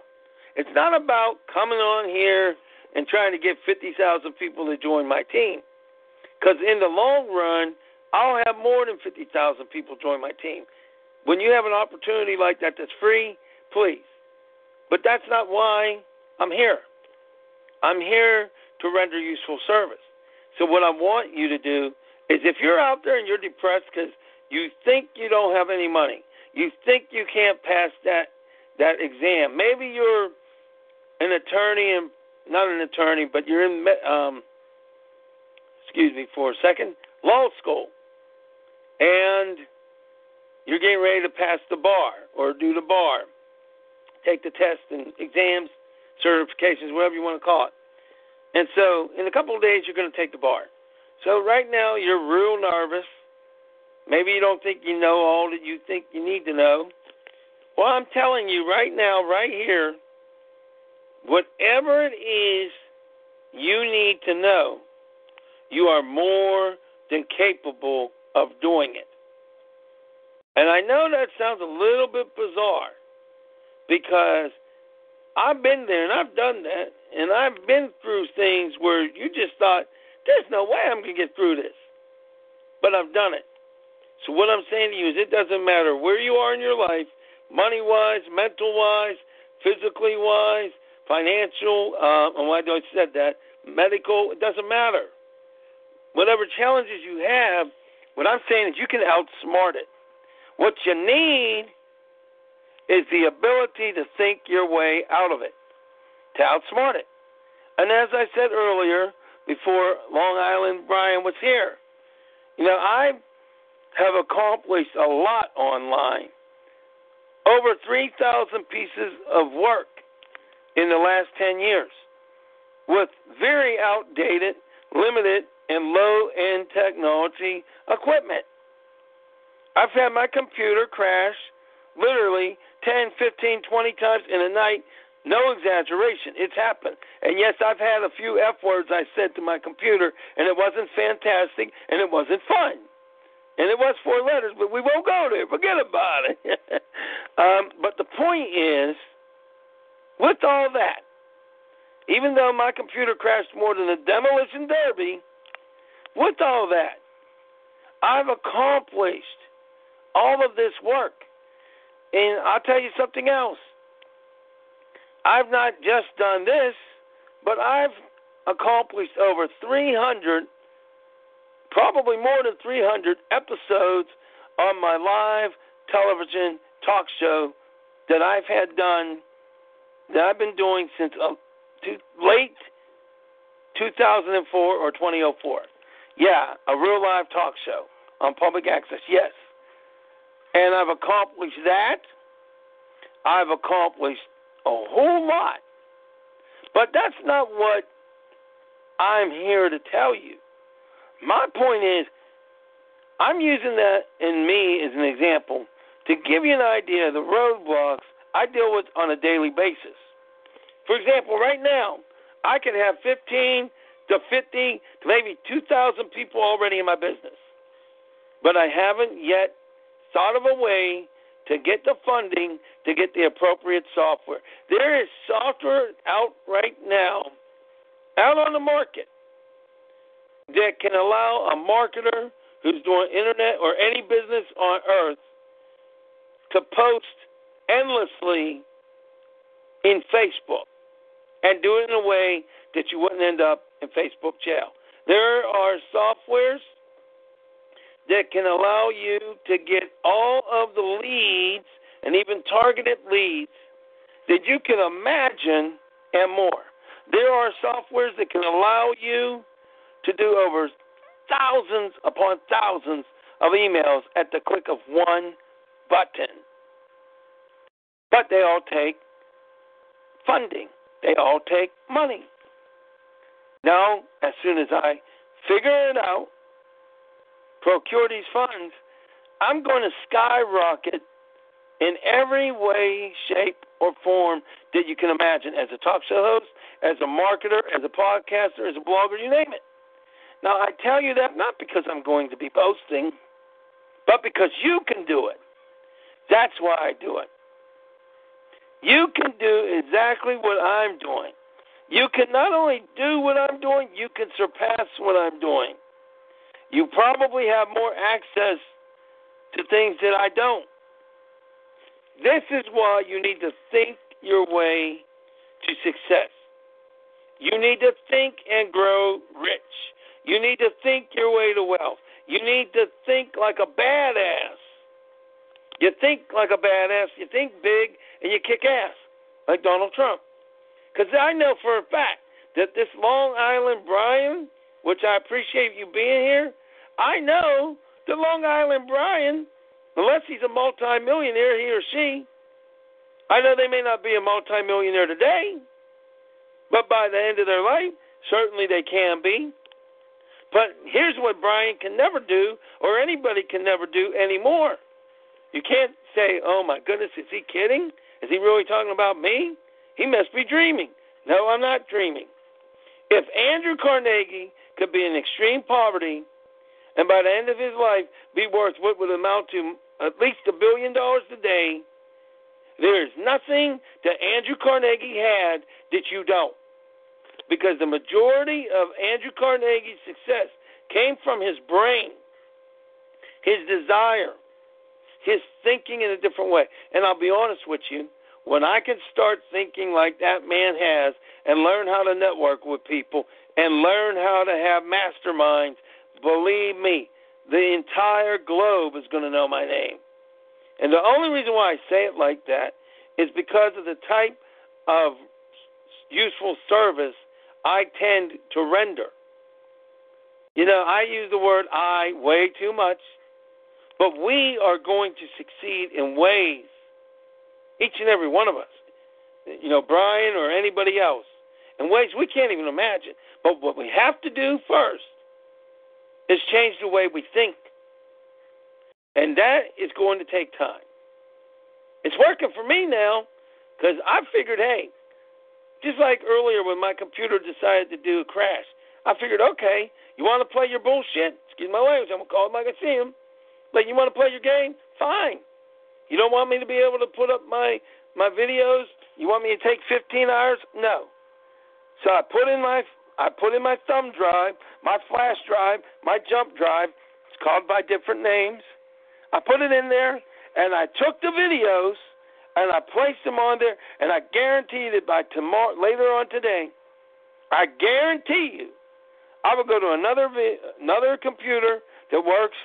It's not about coming on here and trying to get 50,000 people to join my team. Because in the long run, I'll have more than 50,000 people join my team. When you have an opportunity like that that's free, please. But that's not why I'm here. I'm here to render useful service. So, what I want you to do is if you're out there and you're depressed because you think you don't have any money, you think you can't pass that that exam. Maybe you're an attorney and not an attorney, but you're in um, excuse me for a second, law school. And you're getting ready to pass the bar or do the bar, take the test and exams, certifications, whatever you want to call it. And so, in a couple of days, you're going to take the bar. So, right now, you're real nervous. Maybe you don't think you know all that you think you need to know. Well, I'm telling you right now, right here, whatever it is you need to know, you are more than capable of doing it. And I know that sounds a little bit bizarre because I've been there and I've done that, and I've been through things where you just thought, there's no way I'm going to get through this. But I've done it. So, what I'm saying to you is, it doesn't matter where you are in your life, money wise, mental wise, physically wise, financial, uh, and why do I said that? Medical, it doesn't matter. Whatever challenges you have, what I'm saying is you can outsmart it. What you need is the ability to think your way out of it, to outsmart it. And as I said earlier, before Long Island Brian was here, you know, I have accomplished a lot online. Over 3,000 pieces of work in the last 10 years with very outdated, limited, and low end technology equipment. I've had my computer crash literally 10, 15, 20 times in a night. No exaggeration. It's happened. And yes, I've had a few F words I said to my computer, and it wasn't fantastic, and it wasn't fun. And it was four letters, but we won't go there. Forget about it. um, but the point is, with all that, even though my computer crashed more than a demolition derby, with all that, I've accomplished all of this work. And I'll tell you something else. I've not just done this, but I've accomplished over 300, probably more than 300 episodes on my live television talk show that I've had done, that I've been doing since uh, late 2004 or 2004. Yeah, a real live talk show on public access. Yes. And I've accomplished that. I've accomplished a whole lot. But that's not what I'm here to tell you. My point is, I'm using that in me as an example to give you an idea of the roadblocks I deal with on a daily basis. For example, right now, I can have 15 to 50 to maybe 2,000 people already in my business. But I haven't yet thought of a way to get the funding to get the appropriate software. There is software out right now, out on the market, that can allow a marketer who's doing internet or any business on earth to post endlessly in Facebook and do it in a way that you wouldn't end up in Facebook jail. There are softwares that can allow you to get all of the leads and even targeted leads that you can imagine and more. There are softwares that can allow you to do over thousands upon thousands of emails at the click of one button. But they all take funding, they all take money. Now, as soon as I figure it out, procure these funds, I'm going to skyrocket in every way, shape, or form that you can imagine as a talk show host, as a marketer, as a podcaster, as a blogger, you name it. Now, I tell you that not because I'm going to be boasting, but because you can do it. That's why I do it. You can do exactly what I'm doing. You can not only do what I'm doing, you can surpass what I'm doing. You probably have more access to things that I don't. This is why you need to think your way to success. You need to think and grow rich. You need to think your way to wealth. You need to think like a badass. You think like a badass, you think big, and you kick ass like Donald Trump. Because I know for a fact that this Long Island Brian which I appreciate you being here, I know the Long Island Brian, unless he's a multimillionaire, he or she, I know they may not be a multimillionaire today, but by the end of their life, certainly they can be. But here's what Brian can never do, or anybody can never do anymore. You can't say, oh my goodness, is he kidding? Is he really talking about me? He must be dreaming. No, I'm not dreaming. If Andrew Carnegie could be in extreme poverty and by the end of his life be worth what would amount to at least a billion dollars a day, there is nothing that Andrew Carnegie had that you don't. Because the majority of Andrew Carnegie's success came from his brain, his desire, his thinking in a different way. And I'll be honest with you, when I can start thinking like that man has and learn how to network with people and learn how to have masterminds, believe me, the entire globe is going to know my name. And the only reason why I say it like that is because of the type of useful service I tend to render. You know, I use the word I way too much, but we are going to succeed in ways, each and every one of us, you know, Brian or anybody else, in ways we can't even imagine. But what we have to do first is change the way we think. And that is going to take time. It's working for me now because I figured, hey, just like earlier when my computer decided to do a crash, I figured, okay, you want to play your bullshit? Excuse my language, I'm going to call him like I see him. Like, you want to play your game? Fine. You don't want me to be able to put up my my videos? You want me to take 15 hours? No. So I put in my I put in my thumb drive, my flash drive, my jump drive. It's called by different names. I put it in there, and I took the videos and I placed them on there, and I guarantee that by tomorrow, later on today, I guarantee you, I will go to another another computer that works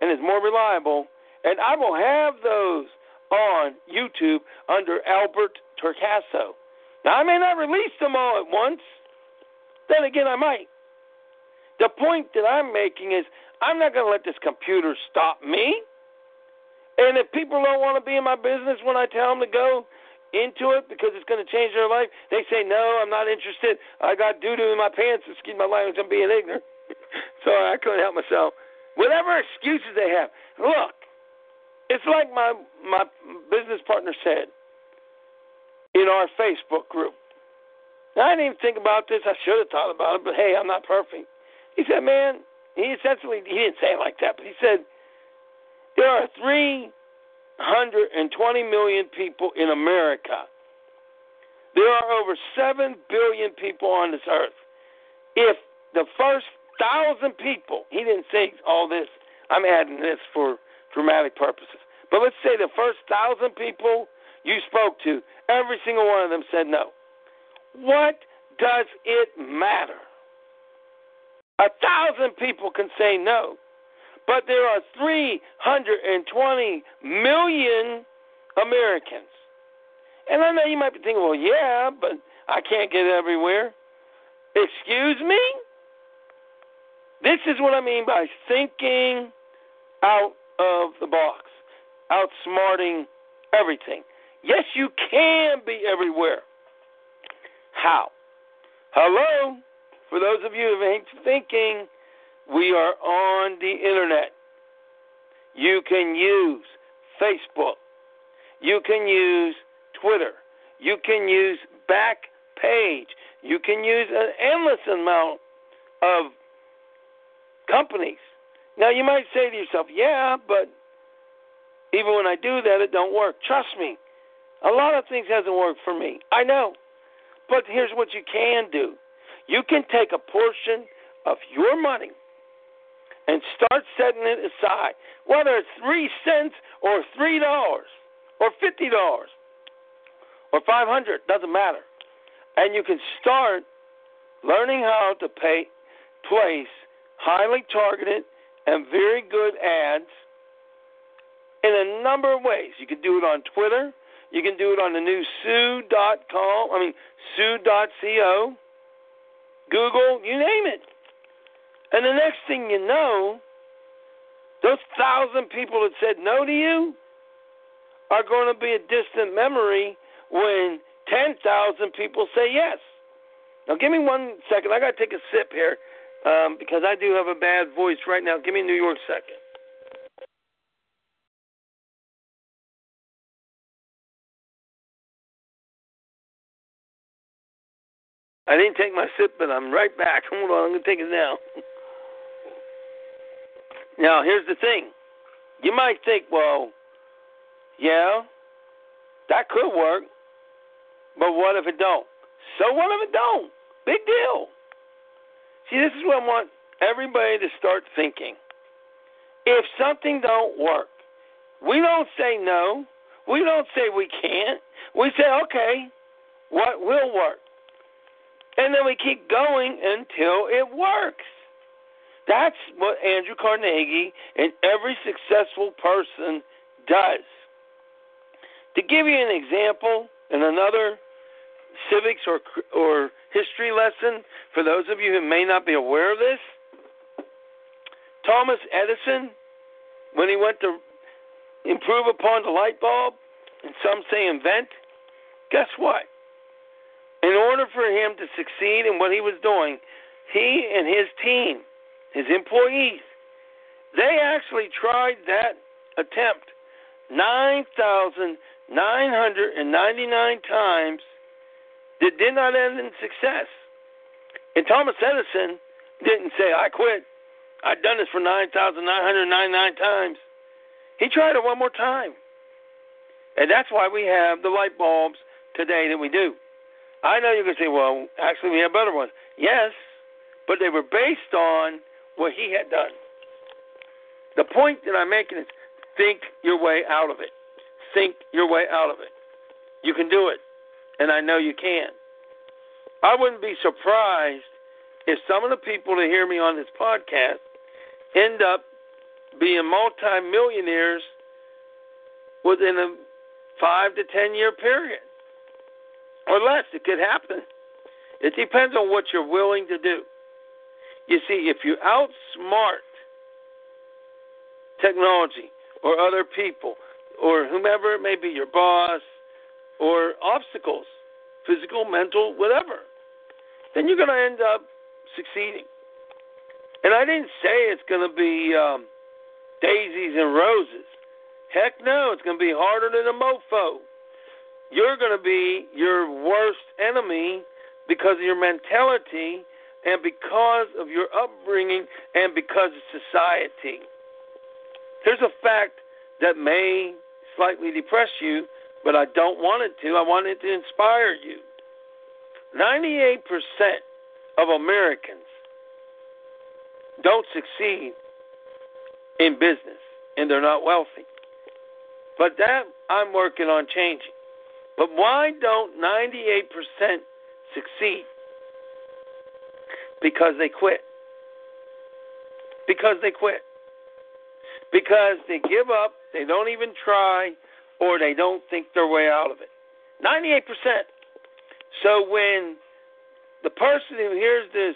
and is more reliable, and I will have those on YouTube under Albert Torcaso. Now I may not release them all at once. Then again, I might. The point that I'm making is I'm not going to let this computer stop me. And if people don't want to be in my business when I tell them to go into it because it's going to change their life, they say, no, I'm not interested. I got doo doo in my pants. Excuse my language, I'm being ignorant. so I couldn't help myself. Whatever excuses they have. Look, it's like my, my business partner said in our Facebook group. Now, I didn't even think about this. I should have thought about it, but hey, I'm not perfect. He said, man, he essentially, he didn't say it like that, but he said, there are 320 million people in America. There are over 7 billion people on this earth. If the first thousand people, he didn't say all this, I'm adding this for dramatic purposes, but let's say the first thousand people you spoke to, every single one of them said no. What does it matter? A thousand people can say no but there are 320 million Americans. And I know you might be thinking, well, yeah, but I can't get everywhere. Excuse me? This is what I mean by thinking out of the box, outsmarting everything. Yes, you can be everywhere. How? Hello? For those of you who ain't thinking, we are on the internet. You can use Facebook. You can use Twitter. You can use Backpage. You can use an endless amount of companies. Now you might say to yourself, "Yeah, but even when I do that, it don't work." Trust me, a lot of things hasn't worked for me. I know, but here's what you can do: you can take a portion of your money and start setting it aside, whether it's three cents or three dollars or fifty dollars or five hundred, doesn't matter. And you can start learning how to pay, place highly targeted and very good ads in a number of ways. You can do it on Twitter. You can do it on the new Tsu.com. I mean, Tsu.co. Google, you name it. And the next thing you know, those thousand people that said no to you are going to be a distant memory when 10,000 people say yes. Now, give me one second. I got to take a sip here um, because I do have a bad voice right now. Give me New York second. I didn't take my sip, but I'm right back. Hold on, I'm going to take it now. now, here's the thing. You might think, well, yeah, that could work, but what if it don't? So what if it don't? Big deal. See, this is what I want everybody to start thinking. If something don't work, we don't say no. We don't say we can't. We say, okay, what will work? And then we keep going until it works. That's what Andrew Carnegie and every successful person does. To give you an example, and another civics or or history lesson for those of you who may not be aware of this, Thomas Edison, when he went to improve upon the light bulb, and some say invent, guess what? In order for him to succeed in what he was doing, he and his team, his employees, they actually tried that attempt 9,999 times that did not end in success. And Thomas Edison didn't say, I quit. I've done this for 9,999 times. He tried it one more time. And that's why we have the light bulbs today that we do. I know you can say, well, actually, we have better ones. Yes, but they were based on what he had done. The point that I'm making is think your way out of it. Think your way out of it. You can do it, and I know you can. I wouldn't be surprised if some of the people that hear me on this podcast end up being multimillionaires within a five to ten year period or less. It could happen. It depends on what you're willing to do. You see, if you outsmart technology or other people or whomever it may be, your boss or obstacles, physical, mental, whatever, then you're going to end up succeeding. And I didn't say it's going to be um, daisies and roses. Heck no, it's going to be harder than a mofo you're going to be your worst enemy because of your mentality and because of your upbringing and because of society. Here's a fact that may slightly depress you, but I don't want it to. I want it to inspire you. 98% of Americans don't succeed in business and they're not wealthy. But that I'm working on changing. But why don't 98% succeed? Because they quit. Because they quit. Because they give up, they don't even try, or they don't think their way out of it. 98%. So when the person who hears this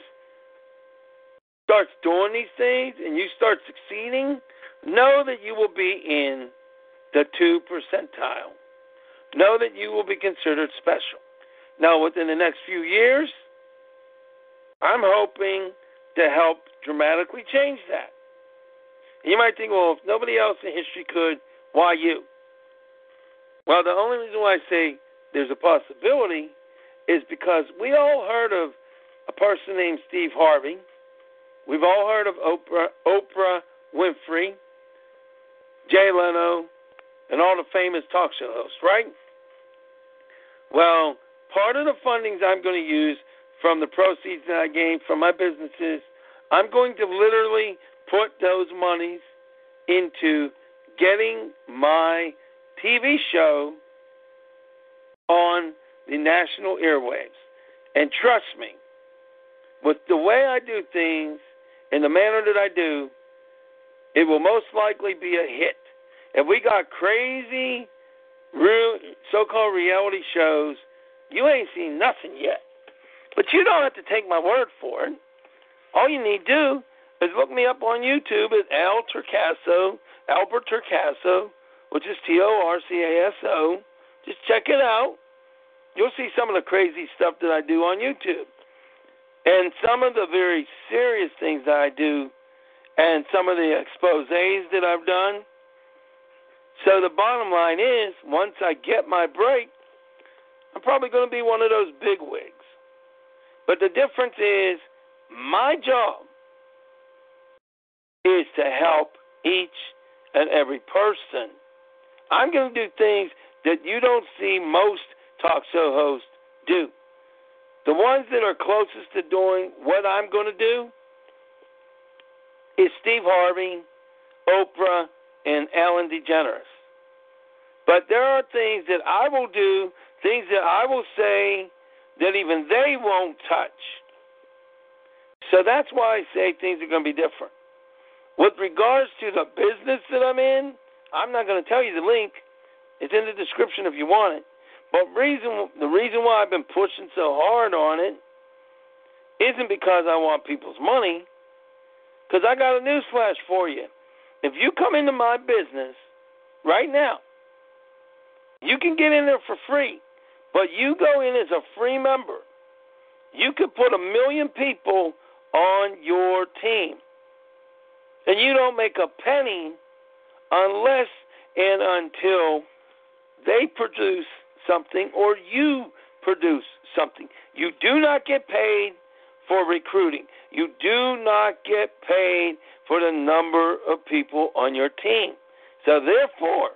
starts doing these things and you start succeeding, know that you will be in the 2 percentile know that you will be considered special. Now, within the next few years, I'm hoping to help dramatically change that. And you might think, well, if nobody else in history could, why you? Well, the only reason why I say there's a possibility is because we all heard of a person named Steve Harvey. We've all heard of Oprah, Oprah Winfrey, Jay Leno, and all the famous talk show hosts, right? Well, part of the fundings I'm going to use from the proceeds that I gain from my businesses, I'm going to literally put those monies into getting my TV show on the national airwaves. And trust me, with the way I do things and the manner that I do, it will most likely be a hit. If we got crazy so-called reality shows, you ain't seen nothing yet. But you don't have to take my word for it. All you need to do is look me up on YouTube at Al Torcaso, Albert Torcaso, which is T O R C A S O. Just check it out. You'll see some of the crazy stuff that I do on YouTube. And some of the very serious things that I do, and some of the exposes that I've done. So the bottom line is, once I get my break, I'm probably going to be one of those big wigs. But the difference is, my job is to help each and every person. I'm going to do things that you don't see most talk show hosts do. The ones that are closest to doing what I'm going to do is Steve Harvey, Oprah, and Ellen DeGeneres. But there are things that I will do, things that I will say that even they won't touch. So that's why I say things are going to be different. With regards to the business that I'm in, I'm not going to tell you the link. It's in the description if you want it. But reason the reason why I've been pushing so hard on it isn't because I want people's money. Because I got a newsflash for you. If you come into my business right now, you can get in there for free. But you go in as a free member. You could put a million people on your team. And you don't make a penny unless and until they produce something or you produce something. You do not get paid for recruiting. You do not get paid for the number of people on your team. So therefore,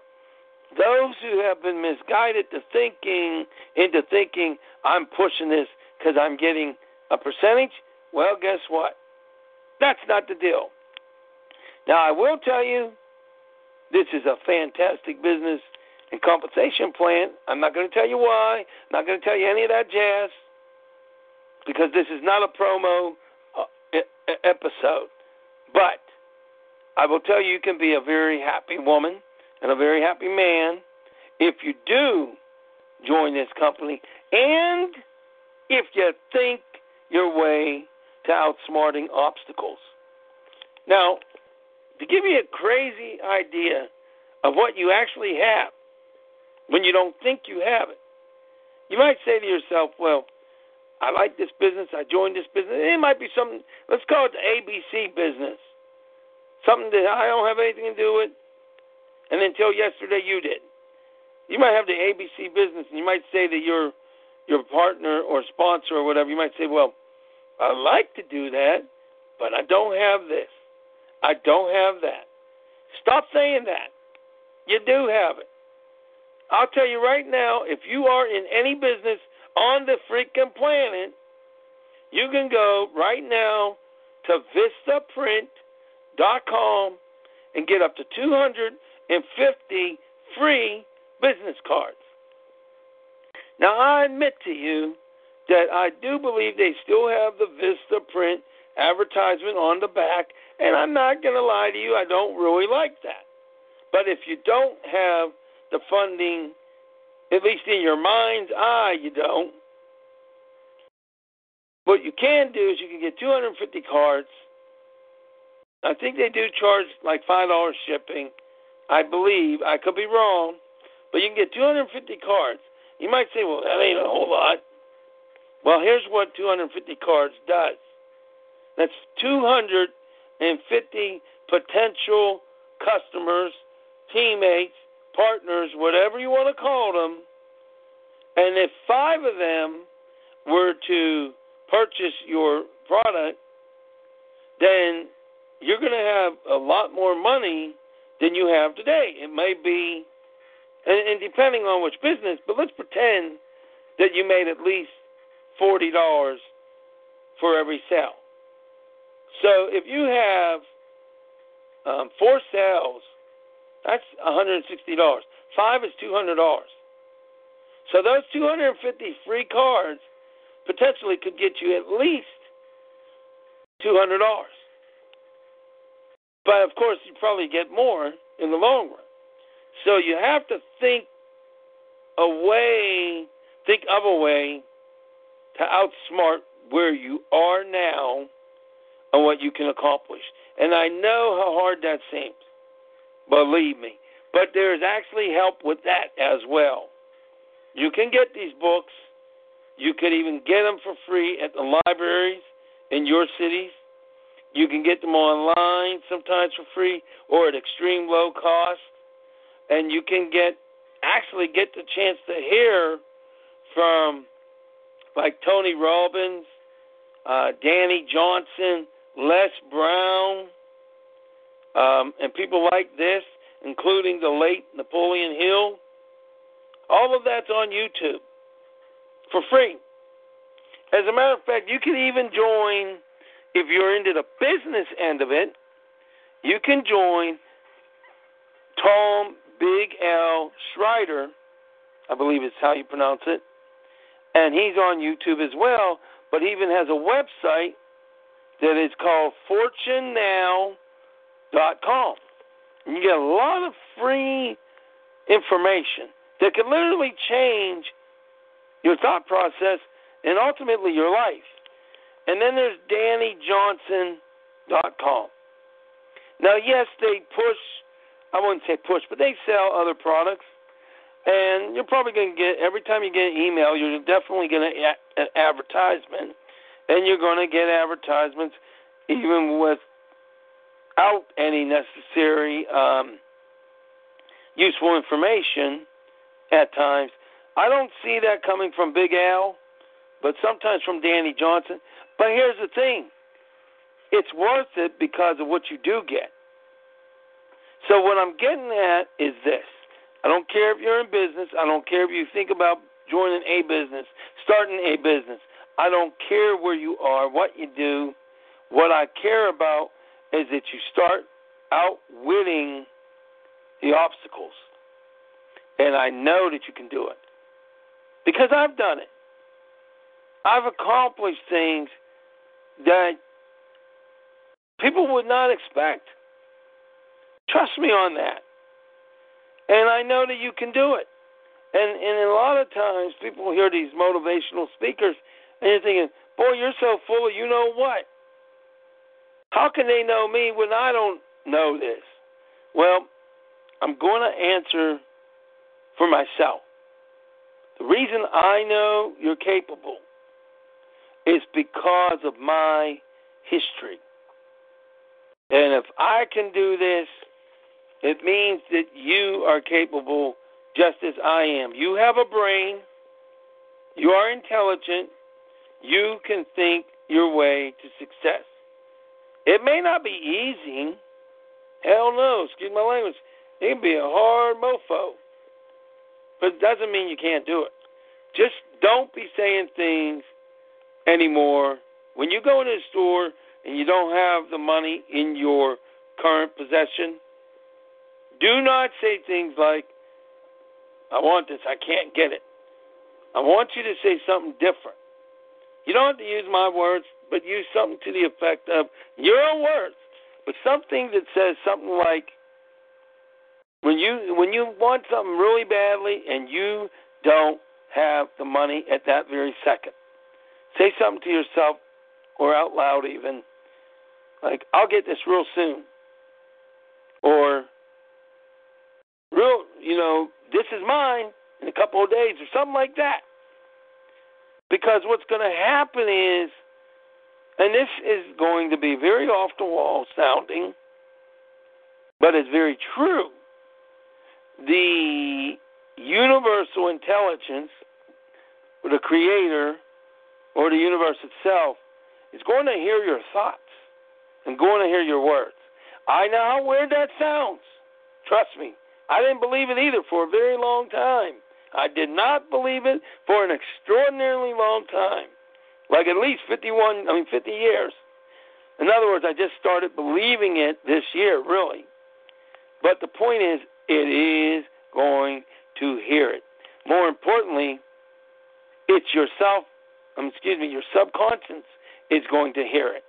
those who have been misguided to thinking into thinking I'm pushing this because I'm getting a percentage, well, guess what? That's not the deal. Now I will tell you, this is a fantastic business and compensation plan. I'm not going to tell you why. I'm not going to tell you any of that jazz because this is not a promo uh, episode. But I will tell you, you can be a very happy woman and a very happy man if you do join this company and if you think your way to outsmarting obstacles. Now, to give you a crazy idea of what you actually have when you don't think you have it, you might say to yourself, well, I like this business. I joined this business. It might be something, let's call it the ABC business. Something that I don't have anything to do with and until yesterday you did. You might have the ABC business, and you might say that your your partner or sponsor or whatever, you might say, "Well, I like to do that, but I don't have this. I don't have that." Stop saying that. You do have it. I'll tell you right now, if you are in any business on the freaking planet, you can go right now to vistaprint.com and get up to 250 free business cards. Now, I admit to you that I do believe they still have the Vista print advertisement on the back, and I'm not going to lie to you, I don't really like that. But if you don't have the funding, at least in your mind's eye, you don't. What you can do is you can get 250 cards. I think they do charge like $5 shipping. I believe, I could be wrong, but you can get 250 cards. You might say, well, that ain't a whole lot. Well, here's what 250 cards does that's 250 potential customers, teammates, partners, whatever you want to call them. And if five of them were to purchase your product, then you're going to have a lot more money than you have today. It may be, and, depending on which business, but let's pretend that you made at least forty dollars for every sale. So if you have um, four sales, that's one hundred and sixty dollars. Five is two hundred dollars. So those two hundred and fifty free cards potentially could get you at least two hundred dollars. But of course, you probably get more in the long run. So you have to think a way, think of a way to outsmart where you are now and what you can accomplish. And I know how hard that seems. Believe me. But there's actually help with that as well. You can get these books. You can even get them for free at the libraries in your cities. You can get them online sometimes for free or at extreme low cost. And you can get actually get the chance to hear from like Tony Robbins, uh, Dani Johnson, Les Brown, um, and people like this, including the late Napoleon Hill. All of that's on YouTube for free. As a matter of fact, you can even join, if you're into the business end of it, you can join Tom Big Al Schreiter, I believe is how you pronounce it, and he's on YouTube as well, but he even has a website that is called fortunenow.com. And you get a lot of free information that can literally change your thought process and ultimately your life. And then there's DaniJohnson.com. Now, yes, they push, I wouldn't say push, but they sell other products. And you're probably going to get, every time you get an email, you're definitely going to get an advertisement. And you're going to get advertisements even without any necessary um, useful information at times. I don't see that coming from Big Al, but sometimes from Dani Johnson. But here's the thing it's worth it because of what you do get. So, what I'm getting at is this I don't care if you're in business, I don't care if you think about joining a business, starting a business. I don't care where you are, what you do. What I care about is that you start outwitting the obstacles. And I know that you can do it because I've done it. I've accomplished things that people would not expect. Trust me on that. And I know that you can do it. And and a lot of times people hear these motivational speakers and you're thinking, Boy, you're so full of you know what. How can they know me when I don't know this? Well, I'm going to answer for myself. The reason I know you're capable is because of my history. And if I can do this, it means that you are capable just as I am. You have a brain, you are intelligent, you can think your way to success. It may not be easy. Hell no, excuse my language. It can be a hard mofo. But it doesn't mean you can't do it. Just don't be saying things anymore. When you go into a store and you don't have the money in your current possession, do not say things like, I want this, I can't get it. I want you to say something different. You don't have to use my words, but use something to the effect of your own words, but something that says something like, when you when you want something really badly and you don't have the money at that very second, say something to yourself or out loud even, like I'll get this real soon, or real, you know, this is mine in a couple of days or something like that. Because what's going to happen is, and this is going to be very off the wall sounding, but it's very true. The universal intelligence, or the creator, or the universe itself, is going to hear your thoughts and going to hear your words. I know how weird that sounds. Trust me. I didn't believe it either for a very long time. I did not believe it for an extraordinarily long time, like at least 51, I mean 50 years. In other words, I just started believing it this year, really. But the point is, it is going to hear it. More importantly, it's yourself, um, excuse me, your subconscious is going to hear it.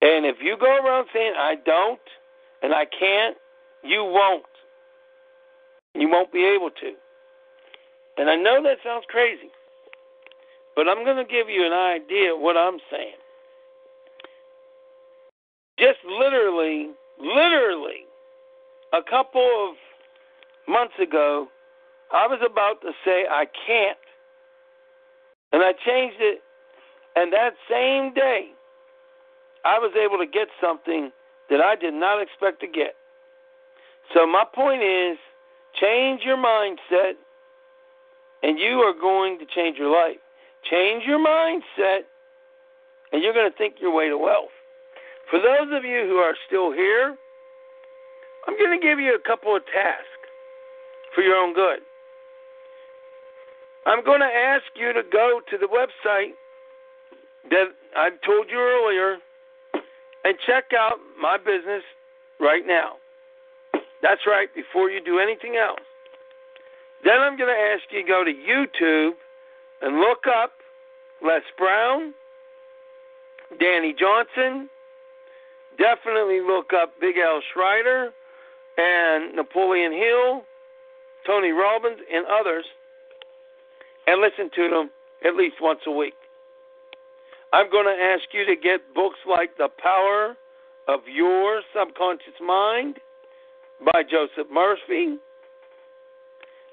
And if you go around saying, I don't and I can't, you won't. You won't be able to. And I know that sounds crazy, but I'm going to give you an idea of what I'm saying. just literally, literally, a couple of months ago, I was about to say I can't. And I changed it. And that same day, I was able to get something that I did not expect to get. So, my point is change your mindset, and you are going to change your life. Change your mindset, and you're going to think your way to wealth. For those of you who are still here, I'm going to give you a couple of tasks for your own good. I'm going to ask you to go to the website that I told you earlier and check out my business right now. That's right, before you do anything else. Then I'm going to ask you to go to YouTube and look up Les Brown, Dani Johnson. Definitely look up Big Al Schreiter and Napoleon Hill, Tony Robbins, and others, and listen to them at least once a week. I'm going to ask you to get books like The Power of Your Subconscious Mind by Joseph Murphy.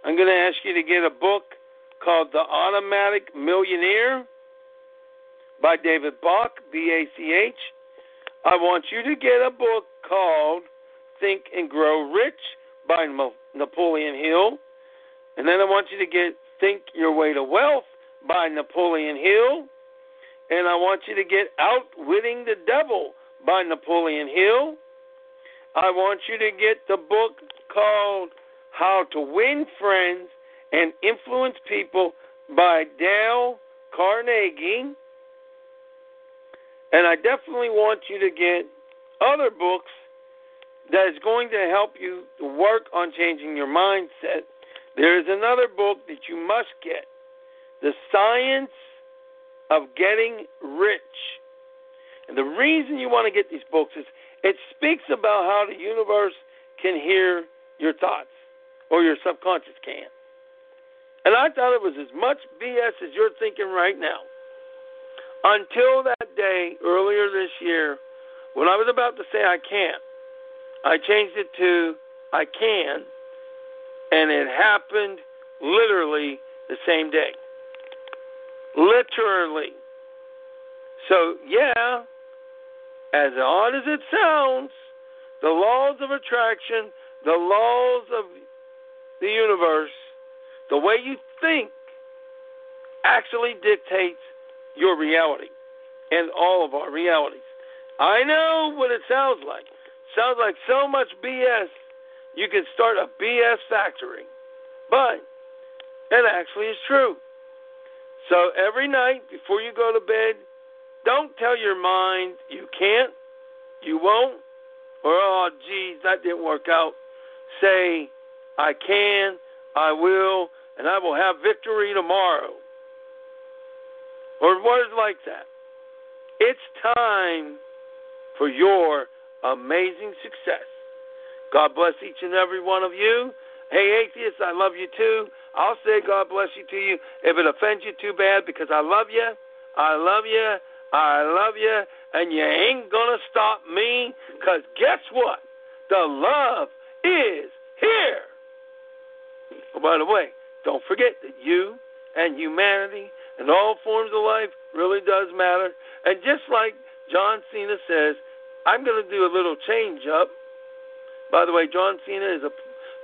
I'm going to ask you to get a book called The Automatic Millionaire by David Bach, B A C H. I want you to get a book called Think and Grow Rich by Napoleon Hill. And then I want you to get Think Your Way to Wealth by Napoleon Hill. And I want you to get Outwitting the Devil by Napoleon Hill. I want you to get the book called How to Win Friends and Influence People by Dale Carnegie. And I definitely want you to get other books that is going to help you work on changing your mindset. There is another book that you must get The Science of Getting Rich. And the reason you want to get these books is it speaks about how the universe can hear your thoughts, or your subconscious can. And I thought it was as much BS as you're thinking right now. Until that day earlier this year, when I was about to say I can't, I changed it to I can, and it happened literally the same day. Literally. So, yeah, as odd as it sounds, the laws of attraction, the laws of the universe, the way you think actually dictates your reality and all of our realities. I know what it sounds like. Sounds like so much BS. You can start a BS factory. But it actually is true. So every night before you go to bed, don't tell your mind you can't, you won't, or oh, geez, that didn't work out. Say, I can, I will, and I will have victory tomorrow. Or words like that. It's time for your amazing success. God bless each and every one of you. Hey, atheists, I love you too. I'll say God bless you to you if it offends you too bad because I love you. I love you. I love you. And you ain't going to stop me because guess what? The love is here. Oh, by the way, don't forget that you and humanity and all forms of life really does matter. And just like John Cena says, I'm going to do a little change up. By the way, John Cena is a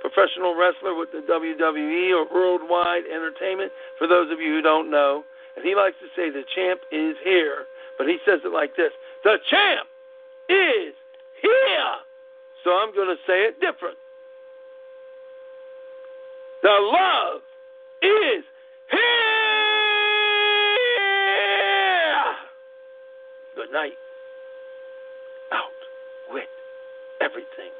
professional wrestler with the WWE or Worldwide Entertainment, for those of you who don't know. And he likes to say the champ is here, but he says it like this The champ is here. So I'm going to say it different. The love is night. Out with everything.